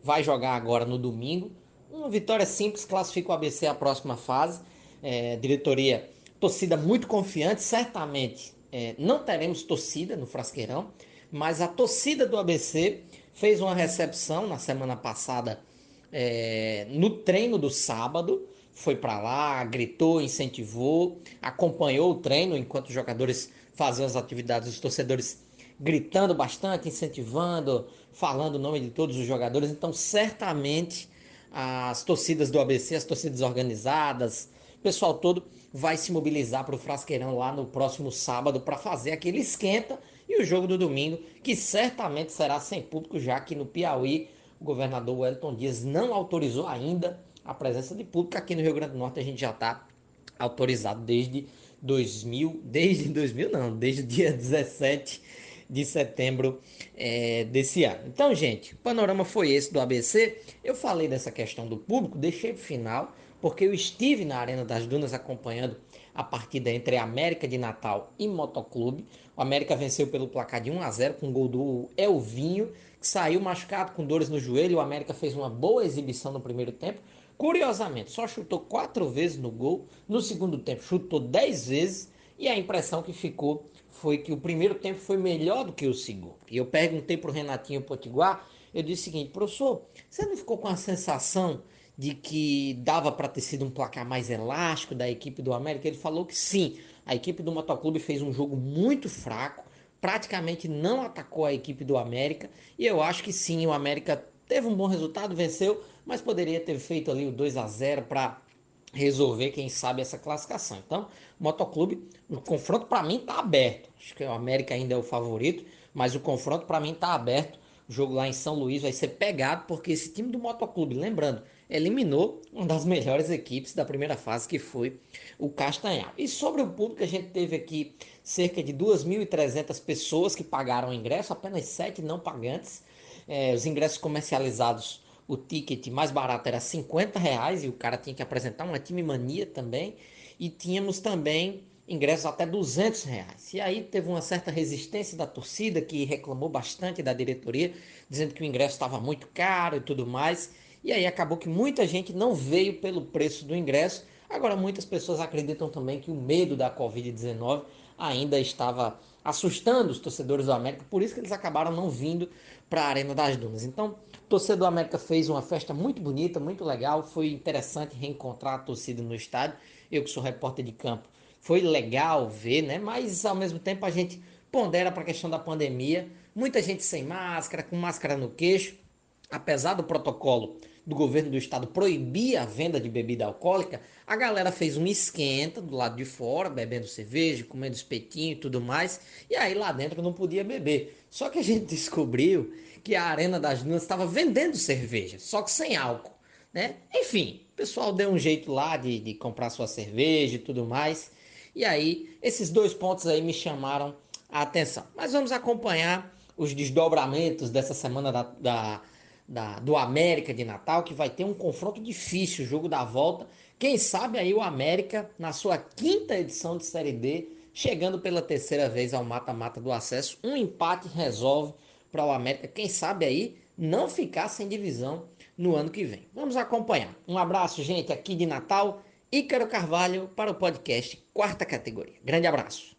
S6: Vai jogar agora no domingo. Uma vitória simples classifica o ABC à próxima fase. É, diretoria, torcida muito confiante. Certamente é, não teremos torcida no Frasqueirão, mas a torcida do ABC fez uma recepção na semana passada é, no treino do sábado. Foi para lá, gritou, incentivou, acompanhou o treino enquanto os jogadores faziam as atividades, os torcedores gritando bastante, incentivando, falando o nome de todos os jogadores. Então, certamente, as torcidas do ABC, as torcidas organizadas, o pessoal todo vai se mobilizar para o Frasqueirão lá no próximo sábado para fazer aquele esquenta e o jogo do domingo, que certamente será sem público, já que no Piauí o governador Wellington Dias não autorizou ainda a presença de público. Aqui no Rio Grande do Norte a gente já está autorizado desde 2000, desde 2000 não, desde o dia 17 de setembro é, desse ano. Então, gente, o panorama foi esse do ABC. Eu falei dessa questão do público, deixei para final, porque eu estive na Arena das Dunas acompanhando a partida entre América de Natal e Motoclube. O América venceu pelo placar de 1 a 0 com o gol do Elvinho, que saiu machucado com dores no joelho. O América fez uma boa exibição no primeiro tempo. Curiosamente, só chutou quatro vezes no gol. No segundo tempo, chutou dez vezes. E a impressão que ficou foi que o primeiro tempo foi melhor do que o segundo. E eu perguntei para o Renatinho Potiguar, eu disse o seguinte, professor, você não ficou com a sensação de que dava para ter sido um placar mais elástico da equipe do América? Ele falou que sim, a equipe do Motoclube fez um jogo muito fraco, praticamente não atacou a equipe do América, e eu acho que sim, o América teve um bom resultado, venceu, mas poderia ter feito ali o 2 a 0 para resolver, quem sabe, essa classificação. Então, Motoclube, o confronto para mim está aberto. Acho que o América ainda é o favorito, mas o confronto para mim está aberto. O jogo lá em São Luís vai ser pegado, porque esse time do Motoclube, lembrando, eliminou uma das melhores equipes da primeira fase, que foi o Castanhal. E sobre o público, a gente teve aqui cerca de 2.300 pessoas que pagaram o ingresso, apenas 7 não pagantes. É, os ingressos comercializados o ticket mais barato era 50 reais e o cara tinha que apresentar uma time mania também. E tínhamos também ingressos até 200 reais. E aí teve uma certa resistência da torcida que reclamou bastante da diretoria, dizendo que o ingresso estava muito caro e tudo mais. E aí acabou que muita gente não veio pelo preço do ingresso. Agora muitas pessoas acreditam também que o medo da Covid-19 ainda estava assustando os torcedores do América, por isso que eles acabaram não vindo para a Arena das Dunas. Então, torcedor do América fez uma festa muito bonita, muito legal, foi interessante reencontrar a torcida no estádio. Eu que sou repórter de campo, foi legal ver, né? Mas ao mesmo tempo a gente pondera para a questão da pandemia, muita gente sem máscara, com máscara no queixo, apesar do protocolo do governo do estado proibir a venda de bebida alcoólica, a galera fez um esquenta do lado de fora, bebendo cerveja, comendo espetinho e tudo mais, e aí lá dentro não podia beber. Só que a gente *laughs* descobriu que a Arena das Dunas estava vendendo cerveja, só que sem álcool, né? Enfim, o pessoal deu um jeito lá de, de comprar sua cerveja e tudo mais. E aí, esses dois pontos aí me chamaram a atenção. Mas vamos acompanhar os desdobramentos dessa semana da, da da, do América de Natal, que vai ter um confronto difícil, o jogo da volta. Quem sabe aí o América, na sua quinta edição de Série D, chegando pela terceira vez ao mata-mata do acesso. Um empate resolve para o América. Quem sabe aí não ficar sem divisão no ano que vem. Vamos acompanhar. Um abraço, gente, aqui de Natal. Ícaro Carvalho para o podcast Quarta Categoria. Grande abraço.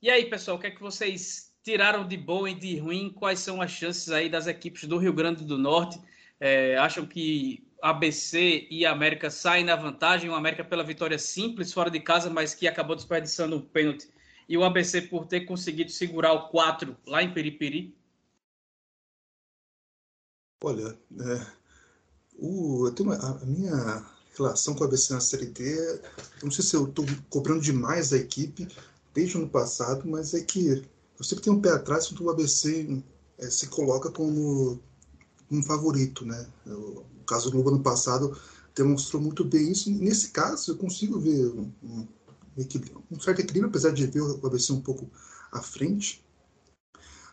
S1: E aí, pessoal, o que é que vocês tiraram de bom e de ruim? Quais são as chances aí das equipes do Rio Grande do Norte? É, acham que ABC e América saem na vantagem? O América pela vitória simples fora de casa, mas que acabou desperdiçando um pênalti. E o ABC por ter conseguido segurar o 4 lá em Periperi?
S2: Olha, é, o, eu tenho uma, a minha relação com o ABC na Série D, não sei se eu estou cobrando demais a equipe desde o ano passado, mas é que eu sempre tenho um pé atrás quando o ABC é, se coloca como um favorito, né? O caso do Globo ano passado demonstrou muito bem isso. Nesse caso, eu consigo ver um, um, um certo equilíbrio, apesar de ver o ABC um pouco à frente,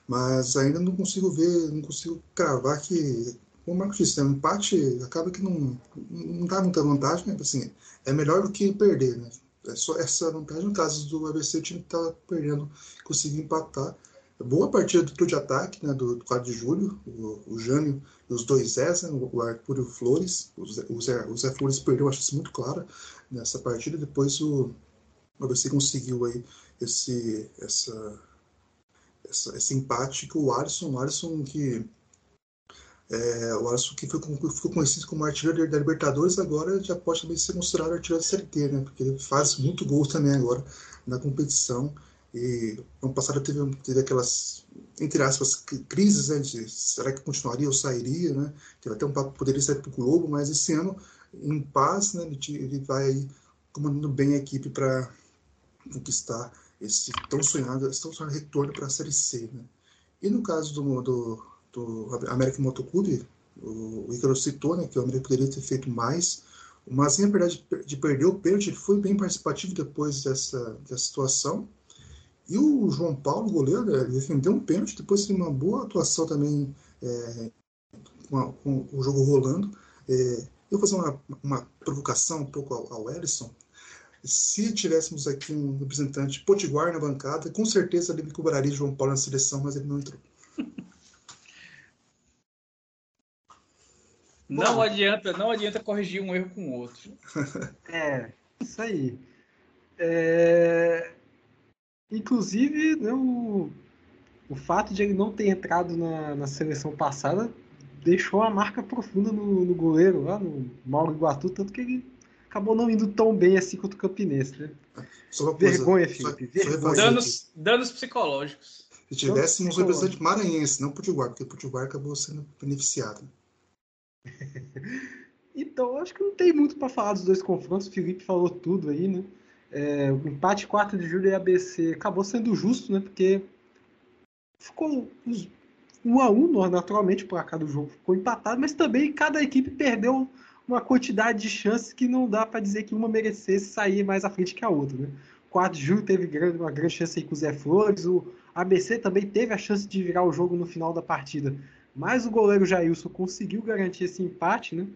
S2: mas ainda não consigo ver, não consigo cravar que, como o Marcos disse, né, empate acaba que não, não dá muita vantagem, né? assim, é melhor do que perder, né? é só essa vantagem. No caso do ABC, o time está perdendo, conseguiu empatar. Boa partida do trio de ataque né, do, do 4 de julho, o, o Jânio e os dois Zés, né, o Arthur e o Flores. O Zé, o Zé, o Zé Flores perdeu, acho isso muito claro nessa partida. Depois o, o ABC conseguiu aí esse, essa, essa, esse empate com o Alisson. O Alisson que é, o Alisson que foi, foi conhecido como artilheiro da Libertadores, agora já pode também ser considerado artilheiro da CLT, né? Porque ele faz muito gols também agora na competição. E ano passado teve, teve aquelas, entre aspas, crises, né? De será que continuaria ou sairia, né? Teve até um papo poderia sair para o Globo, mas esse ano, em paz, né? Ele, ele vai aí comandando bem a equipe para conquistar esse tão sonhado, esse tão sonhado retorno para a Série C, né? E no caso do, do do América Motoclube, o, o Icaro citou, né, que o América poderia ter feito mais, mas em verdade de perder o pênalti, ele foi bem participativo depois dessa, dessa situação. E o João Paulo, goleiro, né, defendeu um pênalti, depois teve uma boa atuação também é, com, a, com, o jogo rolando. É, eu vou fazer uma, uma provocação um pouco ao, ao Ellison. Se tivéssemos aqui um representante potiguar na bancada, com certeza ele me cobraria João Paulo na seleção, mas ele não entrou. *laughs*
S1: Não Bom, adianta, não adianta corrigir um erro com o outro. *laughs*
S3: É, isso aí. É... Inclusive, né, o... o fato de ele não ter entrado na, na seleção passada deixou a marca profunda no, no goleiro lá no Mauro Iguatu, tanto que ele acabou não indo tão bem assim quanto o Campinense, né? vergonha, Felipe. Só, vergonha.
S1: Danos, danos psicológicos.
S2: Se tivéssemos um representante maranhense, não Potiguar, porque Potiguar acabou sendo beneficiado. *laughs*
S3: então, acho que não tem muito para falar dos dois confrontos. O Felipe falou tudo aí, né? É, o empate 4 de julho e ABC acabou sendo justo, né? Porque ficou um a um, naturalmente, por cá do jogo ficou empatado, mas também cada equipe perdeu uma quantidade de chances que não dá para dizer que uma merecesse sair mais à frente que a outra, né? 4 de julho teve uma grande chance aí com o Zé Flores, o ABC também teve a chance de virar o jogo no final da partida, mas o goleiro Jailson conseguiu garantir esse empate, né?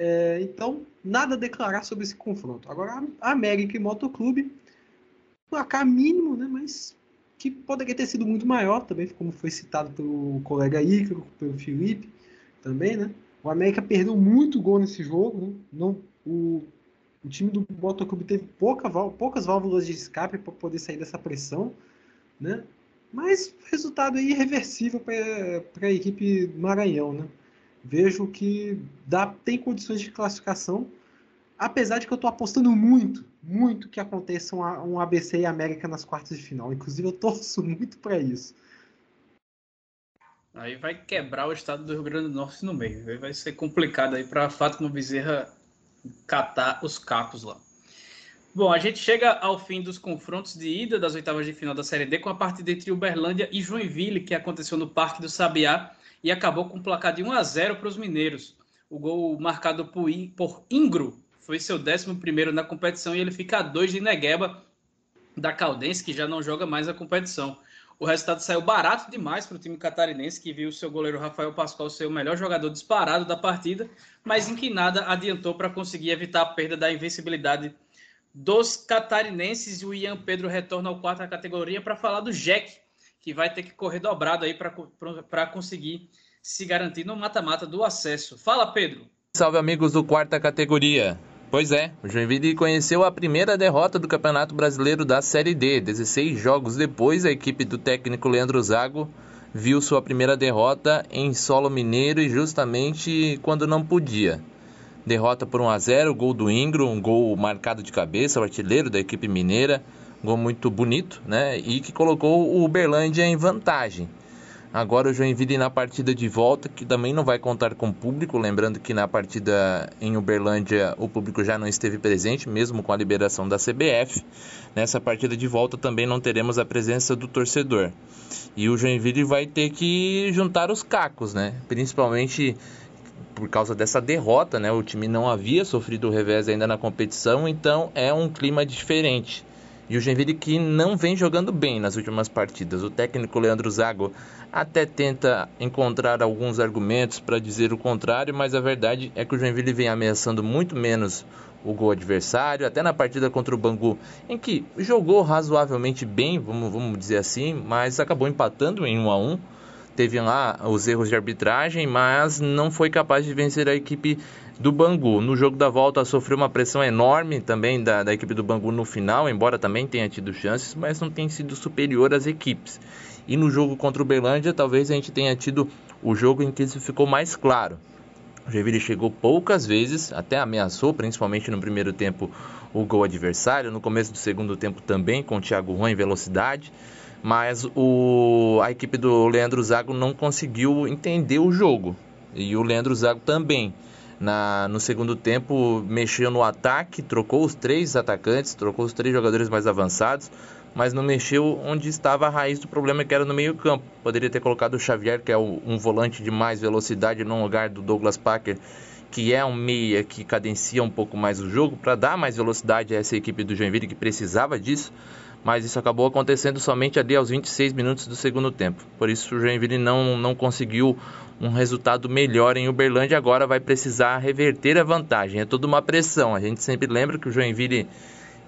S3: É, então, nada a declarar sobre esse confronto. Agora, a América e Motoclube, placar mínimo, né? Mas que poderia ter sido muito maior também, como foi citado pelo colega Ícaro, pelo Felipe também, né? O América perdeu muito gol nesse jogo, né? Não, o, o time do Motoclube teve pouca, poucas válvulas de escape para poder sair dessa pressão, né? Mas resultado aí irreversível para a equipe Maranhão, né? Vejo que dá, tem condições de classificação, apesar de que eu estou apostando muito, muito que aconteça um, um ABC e América nas quartas de final. Inclusive, eu torço *laughs* muito para isso.
S1: Aí vai quebrar o estado do Rio Grande do Norte no meio. Vai ser complicado aí para Fátima Bezerra catar os capos lá. Bom, a gente chega ao fim dos confrontos de ida das oitavas de final da Série D com a partida entre Uberlândia e Joinville, que aconteceu no Parque do Sabiá e acabou com um placar de 1 a 0 para os mineiros. O gol marcado por Ingro foi seu 11 na competição e ele fica a 2 de Negueba da Caldense, que já não joga mais a competição. O resultado saiu barato demais para o time catarinense, que viu seu goleiro Rafael Pascoal ser o melhor jogador disparado da partida, mas em que nada adiantou para conseguir evitar a perda da invencibilidade dos catarinenses. E o Ian Pedro retorna ao quarto da categoria para falar do Jack, que vai ter que correr dobrado aí para conseguir se garantir no mata-mata do acesso. Fala, Pedro.
S7: Salve, amigos do quarta categoria. Pois é, o Joinville conheceu a primeira derrota do Campeonato Brasileiro da Série D. 16 jogos depois, a equipe do técnico Leandro Zago viu sua primeira derrota em solo mineiro e justamente quando não podia derrota por 1 a 0 gol do Ingro, um gol marcado de cabeça, o artilheiro da equipe mineira, um gol muito bonito, né? E que colocou o Uberlândia em vantagem. Agora o Joinville na partida de volta, que também não vai contar com público, lembrando que na partida em Uberlândia o público já não esteve presente, mesmo com a liberação da CBF. Nessa partida de volta também não teremos a presença do torcedor. E o Joinville vai ter que juntar os cacos, né? Principalmente por causa dessa derrota, né? O time não havia sofrido o revés ainda na competição, então é um clima diferente. E o Genville que não vem jogando bem nas últimas partidas. O técnico Leandro Zago até tenta encontrar alguns argumentos para dizer o contrário, mas a verdade é que o Genville vem ameaçando muito menos o gol adversário, até na partida contra o Bangu, em que jogou razoavelmente bem, vamos, vamos dizer assim, mas acabou empatando em 1 a 1 Teve lá os erros de arbitragem, mas não foi capaz de vencer a equipe do Bangu. No jogo da volta sofreu uma pressão enorme também da, da equipe do Bangu no final, embora também tenha tido chances, mas não tem sido superior às equipes. E no jogo contra o Berlândia, talvez a gente tenha tido o jogo em que isso ficou mais claro. O Joinville chegou poucas vezes, até ameaçou, principalmente no primeiro tempo, o gol adversário. No começo do segundo tempo também, com o Thiago Juan em velocidade. Mas o, a equipe do Leandro Zago não conseguiu entender o jogo. E o Leandro Zago também. Na, no segundo tempo, mexeu no ataque, trocou os três atacantes, trocou os três jogadores mais avançados mas não mexeu onde estava a raiz do problema, que era no meio-campo. Poderia ter colocado o Xavier, que é um volante de mais velocidade, no lugar do Douglas Packer, que é um meia que cadencia um pouco mais o jogo, para dar mais velocidade a essa equipe do Joinville que precisava disso. Mas isso acabou acontecendo somente ali aos 26 minutos do segundo tempo. Por isso o Joinville não, não conseguiu um resultado melhor em Uberlândia. Agora vai precisar reverter a vantagem. É toda uma pressão. A gente sempre lembra que o Joinville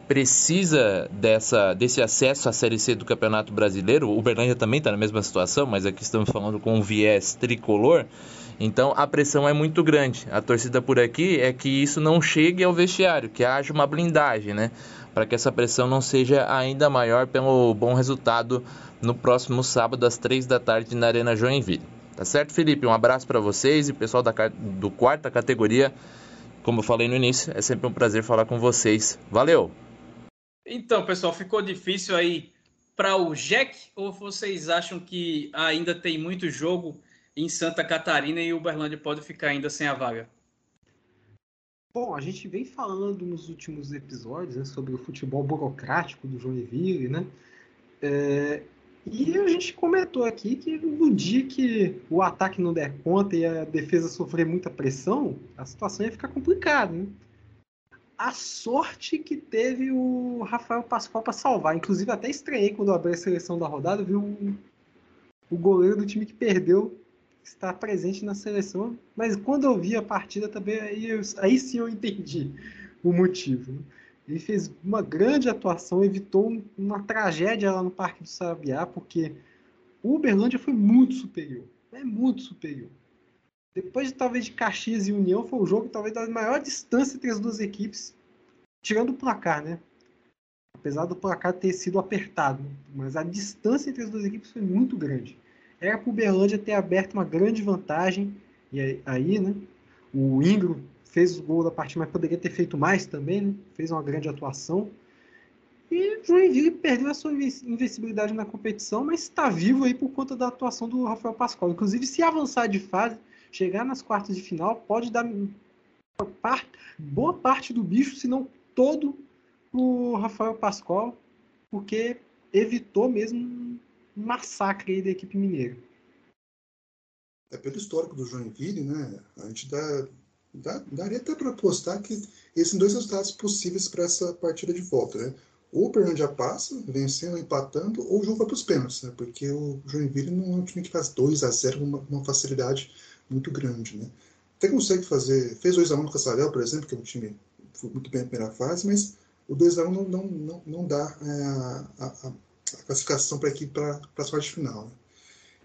S7: precisa dessa, desse acesso à Série C do Campeonato Brasileiro. O Uberlândia também está na mesma situação, mas aqui estamos falando com um viés tricolor. Então a pressão é muito grande. A torcida por aqui é que isso não chegue ao vestiário, que haja uma blindagem, né? Para que essa pressão não seja ainda maior pelo bom resultado no próximo sábado às três da tarde na Arena Joinville. Tá certo, Felipe? Um abraço para vocês e pessoal da, do quarta categoria. Como eu falei no início, é sempre um prazer falar com vocês. Valeu!
S1: Então, pessoal, ficou difícil aí para o Jack ou vocês acham que ainda tem muito jogo em Santa Catarina e o Uberlândia pode ficar ainda sem a vaga?
S3: Bom, a gente vem falando nos últimos episódios né, sobre o futebol burocrático do Joinville, né? É, e a gente comentou aqui que no dia que o ataque não der conta e a defesa sofrer muita pressão, a situação ia ficar complicada, né? a sorte que teve o Rafael Pascoal para salvar. Inclusive, até estranhei quando abri a seleção da rodada, viu o, o goleiro do time que perdeu estar presente na seleção. Mas quando eu vi a partida também, aí, eu, aí sim eu entendi o motivo. Né? Ele fez uma grande atuação, evitou uma tragédia lá no Parque do Sabiá, porque o Uberlândia foi muito superior. É muito superior. Depois de talvez de Caxias e União, foi o jogo talvez da maior distância entre as duas equipes, tirando o placar, né? Apesar do placar ter sido apertado, mas a distância entre as duas equipes foi muito grande. Era para o Uberlândia ter aberto uma grande vantagem, e aí, né? O Ingro fez o gol da partida, mas poderia ter feito mais também, né? Fez uma grande atuação. E Joinville perdeu a sua invencibilidade na competição, mas está vivo aí por conta da atuação do Rafael Pascoal. Inclusive, se avançar de fase, chegar nas quartas de final pode dar boa parte do bicho, se não todo, o Rafael Pascoal, porque evitou mesmo um massacre da equipe mineira.
S2: É pelo histórico do Joinville, né? A gente dá, dá daria até para apostar que esses dois resultados possíveis para essa partida de volta, né? Ou o Pernambuco passa, vencendo, empatando, ou o jogo vai para os pênaltis, né? Porque o Joinville não é um time que faz 2 a 0 com uma, uma facilidade muito grande. Né? Até consegue fazer. Fez 2x1 no Cascavel, por exemplo, que é um time muito bem na primeira fase, mas o 2x1 não, não, não, não dá é, a, a, a, classificação para a equipe para a sorte final. Né?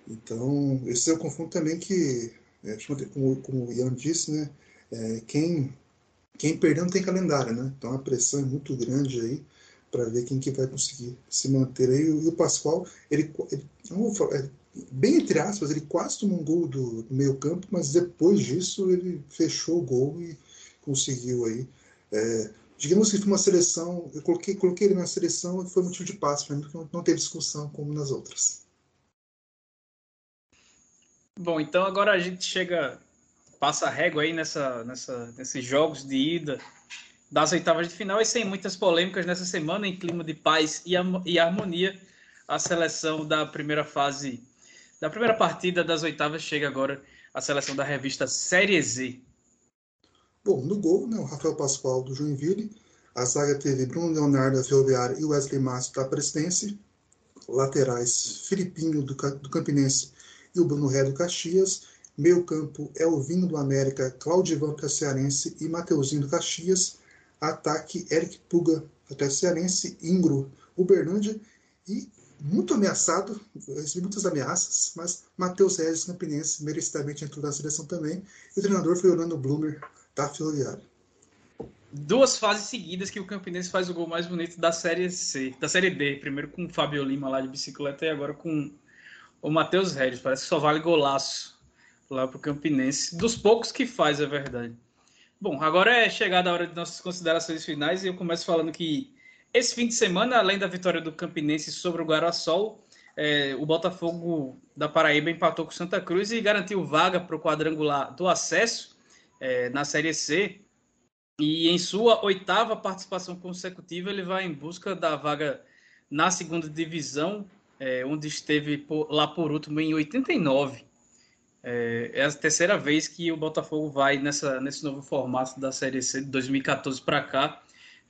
S2: Então, esse é o confronto também que, é, como, como o Ian disse, né, é, quem, quem perdeu não tem calendário, né? Então a pressão é muito grande aí para ver quem que vai conseguir se manter aí. E o Pascoal, ele, ele, ele bem entre aspas, ele quase tomou um gol do, do meio campo, mas depois disso ele fechou o gol e conseguiu aí. É, digamos que foi uma seleção, eu coloquei, coloquei ele na seleção e foi motivo de passo para mim, porque não teve discussão como nas outras.
S1: Bom, então agora a gente chega, passa a régua aí nessa, nessa, nesses jogos de ida das oitavas de final e sem muitas polêmicas nessa semana, em clima de paz e, e harmonia, a seleção da primeira fase da primeira partida das oitavas chega agora a seleção da revista Série Z.
S2: Bom, no gol, né, o Rafael Pascoal do Joinville. A zaga teve Bruno Leonardo da Ferroviária e Wesley Márcio da Presidência. Laterais, Filipinho do, do Campinense e o Bruno Ré do Caxias. Meio campo, Elvinho do América, Claudivan do Cearense e Mateuzinho do Caxias. Ataque Eric Puga, até Cearense, Ingro, Uberlândia e muito ameaçado, recebi muitas ameaças, mas Matheus Regis Campinense merecidamente entrou na seleção também. E o treinador foi Orlando Bloomer, da Ferroviária.
S1: Duas fases seguidas que o Campinense faz o gol mais bonito da Série C, da Série D. Primeiro com o Fábio Lima lá de bicicleta e agora com o Matheus Regis. Parece que só vale golaço lá para o Campinense. Dos poucos que faz, é verdade. Bom, agora é chegada a hora de nossas considerações finais e eu começo falando que esse fim de semana, além da vitória do Campinense sobre o Guarasol, é, o Botafogo da Paraíba empatou com Santa Cruz e garantiu vaga para o quadrangular do acesso é, na Série C. E em sua oitava participação consecutiva, ele vai em busca da vaga na segunda divisão, é, onde esteve por, lá por último em 89. É, é, a terceira vez que o Botafogo vai nessa, nesse novo formato da Série C de 2014 para cá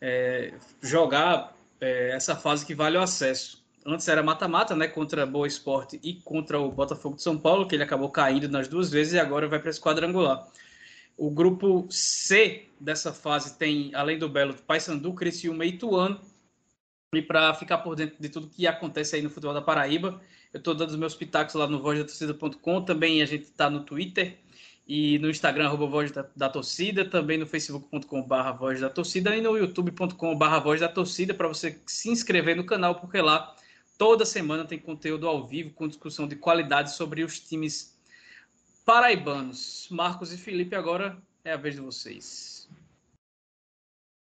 S1: é, jogar é, essa fase que vale o acesso. Antes era mata-mata, né, contra Boa Esporte e contra o Botafogo de São Paulo, que ele acabou caindo nas duas vezes e agora vai para esse quadrangular. O grupo C dessa fase tem, além do Belo, Paysandu, Criciúma e Ituano. E para ficar por dentro de tudo que acontece aí no futebol da Paraíba, eu estou dando os meus pitacos lá no vozdatorcida.com. Também a gente está no Twitter, e no Instagram, arroba Voz da, da Torcida, também no facebook.com.br Voz da Torcida e no youtube.com.br Voz da Torcida para você se inscrever no canal, porque lá toda semana tem conteúdo ao vivo com discussão de qualidade sobre os times paraibanos. Marcos e Felipe, agora é a vez de vocês.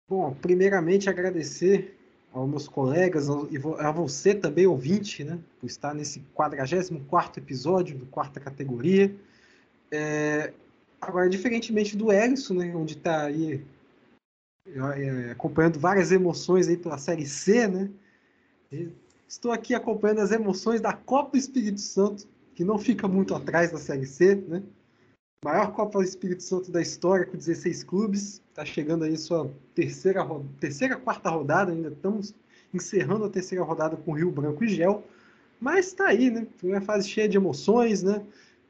S3: Bom, primeiramente agradecer aos meus colegas e a você também, ouvinte, né, por estar nesse 44º episódio do quarta categoria. É, agora, diferentemente do Ellison, né, onde está aí é, acompanhando várias emoções aí pela Série C, né? Estou aqui acompanhando as emoções da Copa do Espírito Santo, que não fica muito atrás da Série C, né? Maior Copa do Espírito Santo da história, com 16 clubes. Está chegando aí sua terceira, terceira, quarta rodada, ainda estamos encerrando a terceira rodada com Rio Branco e Gel. Mas está aí, né? Uma fase cheia de emoções, né?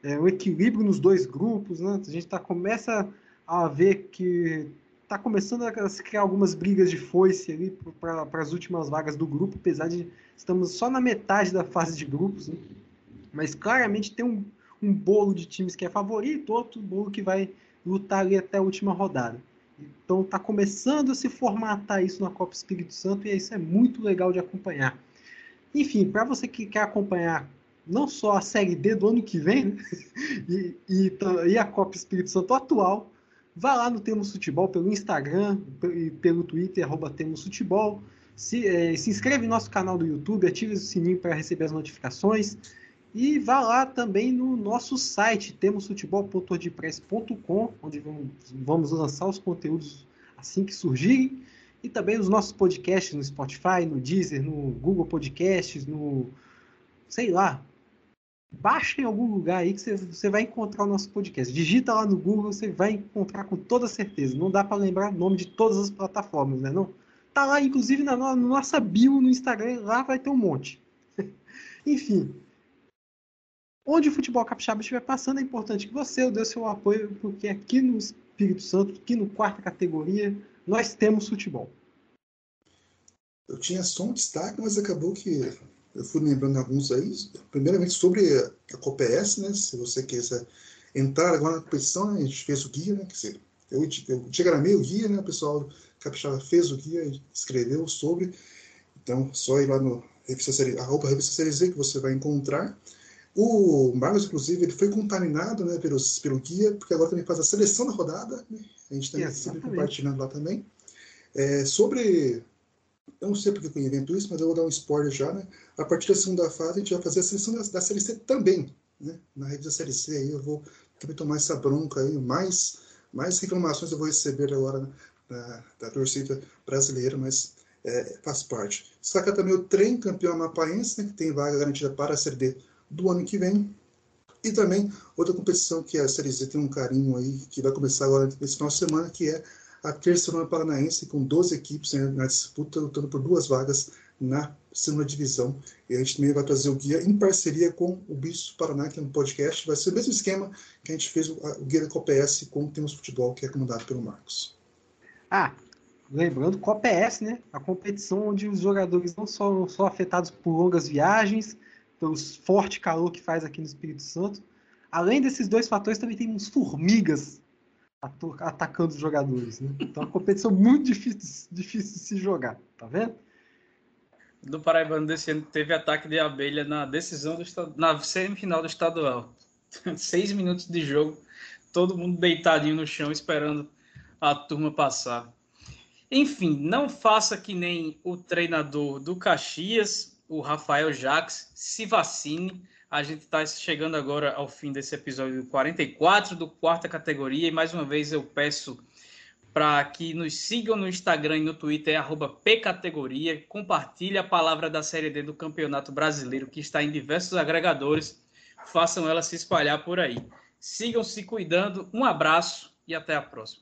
S3: é, o equilíbrio nos dois grupos, né? A gente tá, começa a ver que está começando a se criar algumas brigas de foice ali para as últimas vagas do grupo, apesar de estamos só na metade da fase de grupos, né? Mas claramente tem um, um bolo de times que é favorito, outro bolo que vai lutar ali até a última rodada. Então está começando a se formatar isso na Copa Espírito Santo e isso é muito legal de acompanhar. Enfim, para você que quer acompanhar não só a Série D do ano que vem, né? *laughs* e, e, e, a Copa Espírito Santo atual, vá lá no Temos Futebol pelo Instagram e pelo Twitter, arroba Temos Futebol. Se, é, se inscreve no nosso canal do YouTube, ative o sininho para receber as notificações. E vá lá também no nosso site, temosfutebol.wordpress.com, onde vamos, lançar os conteúdos assim que surgirem. E também os nossos podcasts no Spotify, no Deezer, no Google Podcasts, no sei lá, baixa em algum lugar aí que você, vai encontrar o nosso podcast. Digita lá no Google, você vai encontrar com toda certeza. Não dá para lembrar o nome de todas as plataformas, né? Não? Tá lá, inclusive, na nossa bio no Instagram, lá vai ter um monte. *laughs* Enfim. Onde o futebol capixaba estiver passando, é importante que você dê seu apoio, porque aqui no Espírito Santo, aqui no quarta categoria, nós temos futebol.
S2: Eu tinha só um destaque, mas acabou que eu fui lembrando alguns aí. Primeiramente sobre a Copa S, né? Se você quiser entrar agora na competição, né? a gente fez o guia, né? Que eu, eu diagramei o guia, né? O pessoal Capixaba fez o guia, escreveu sobre. Então, só ir lá no revista arroba revista série Z que você vai encontrar. O Marcos, inclusive, ele foi contaminado né, pelos, pelo guia, porque agora também faz a seleção da rodada. Né? A gente também sempre compartilhando lá também. É, sobre eu não sei porque eu invento isso, mas eu vou dar um spoiler já, né? A partir da segunda fase, a gente vai fazer a seleção da, da Série C também, né? Na rede da Série C aí eu vou também tomar essa bronca aí, mais, mais reclamações eu vou receber agora né, da, da torcida brasileira, mas é, faz parte. Destaca também o trem campeão amapaense, né, que tem vaga garantida para a Série D do ano que vem. E também outra competição que a Série Z tem um carinho aí, que vai começar agora nesse final de semana, que é a terceira paranaense com 12 equipes né, na disputa, lutando por duas vagas na segunda divisão. E a gente também vai trazer o guia em parceria com o Bicho Paraná, que é um podcast. Vai ser o mesmo esquema que a gente fez o, guia da Copa S com o Temos Futebol, que é comandado pelo Marcos.
S3: Ah, lembrando, Copa ES, né? A competição onde os jogadores não são só afetados por longas viagens, pelo forte calor que faz aqui no Espírito Santo. Além desses dois fatores, também tem uns formigas atacando os jogadores. Né? Então, é uma competição muito difícil, difícil de se jogar, tá vendo?
S1: Do Paraibano desse ano teve ataque de abelha na decisão do na semifinal do estadual. *laughs* Seis minutos de jogo, todo mundo deitadinho no chão esperando a turma passar. Enfim, não faça que nem o treinador do Caxias, o Rafael Jacques, se vacine. A gente está chegando agora ao fim desse episódio 44 do quarta categoria e mais uma vez eu peço para que nos sigam no Instagram e no Twitter, é pcategoria. Compartilhe a palavra da Série D do Campeonato Brasileiro, que está em diversos agregadores. Façam ela se espalhar por aí. Sigam se cuidando. Um abraço e até a próxima.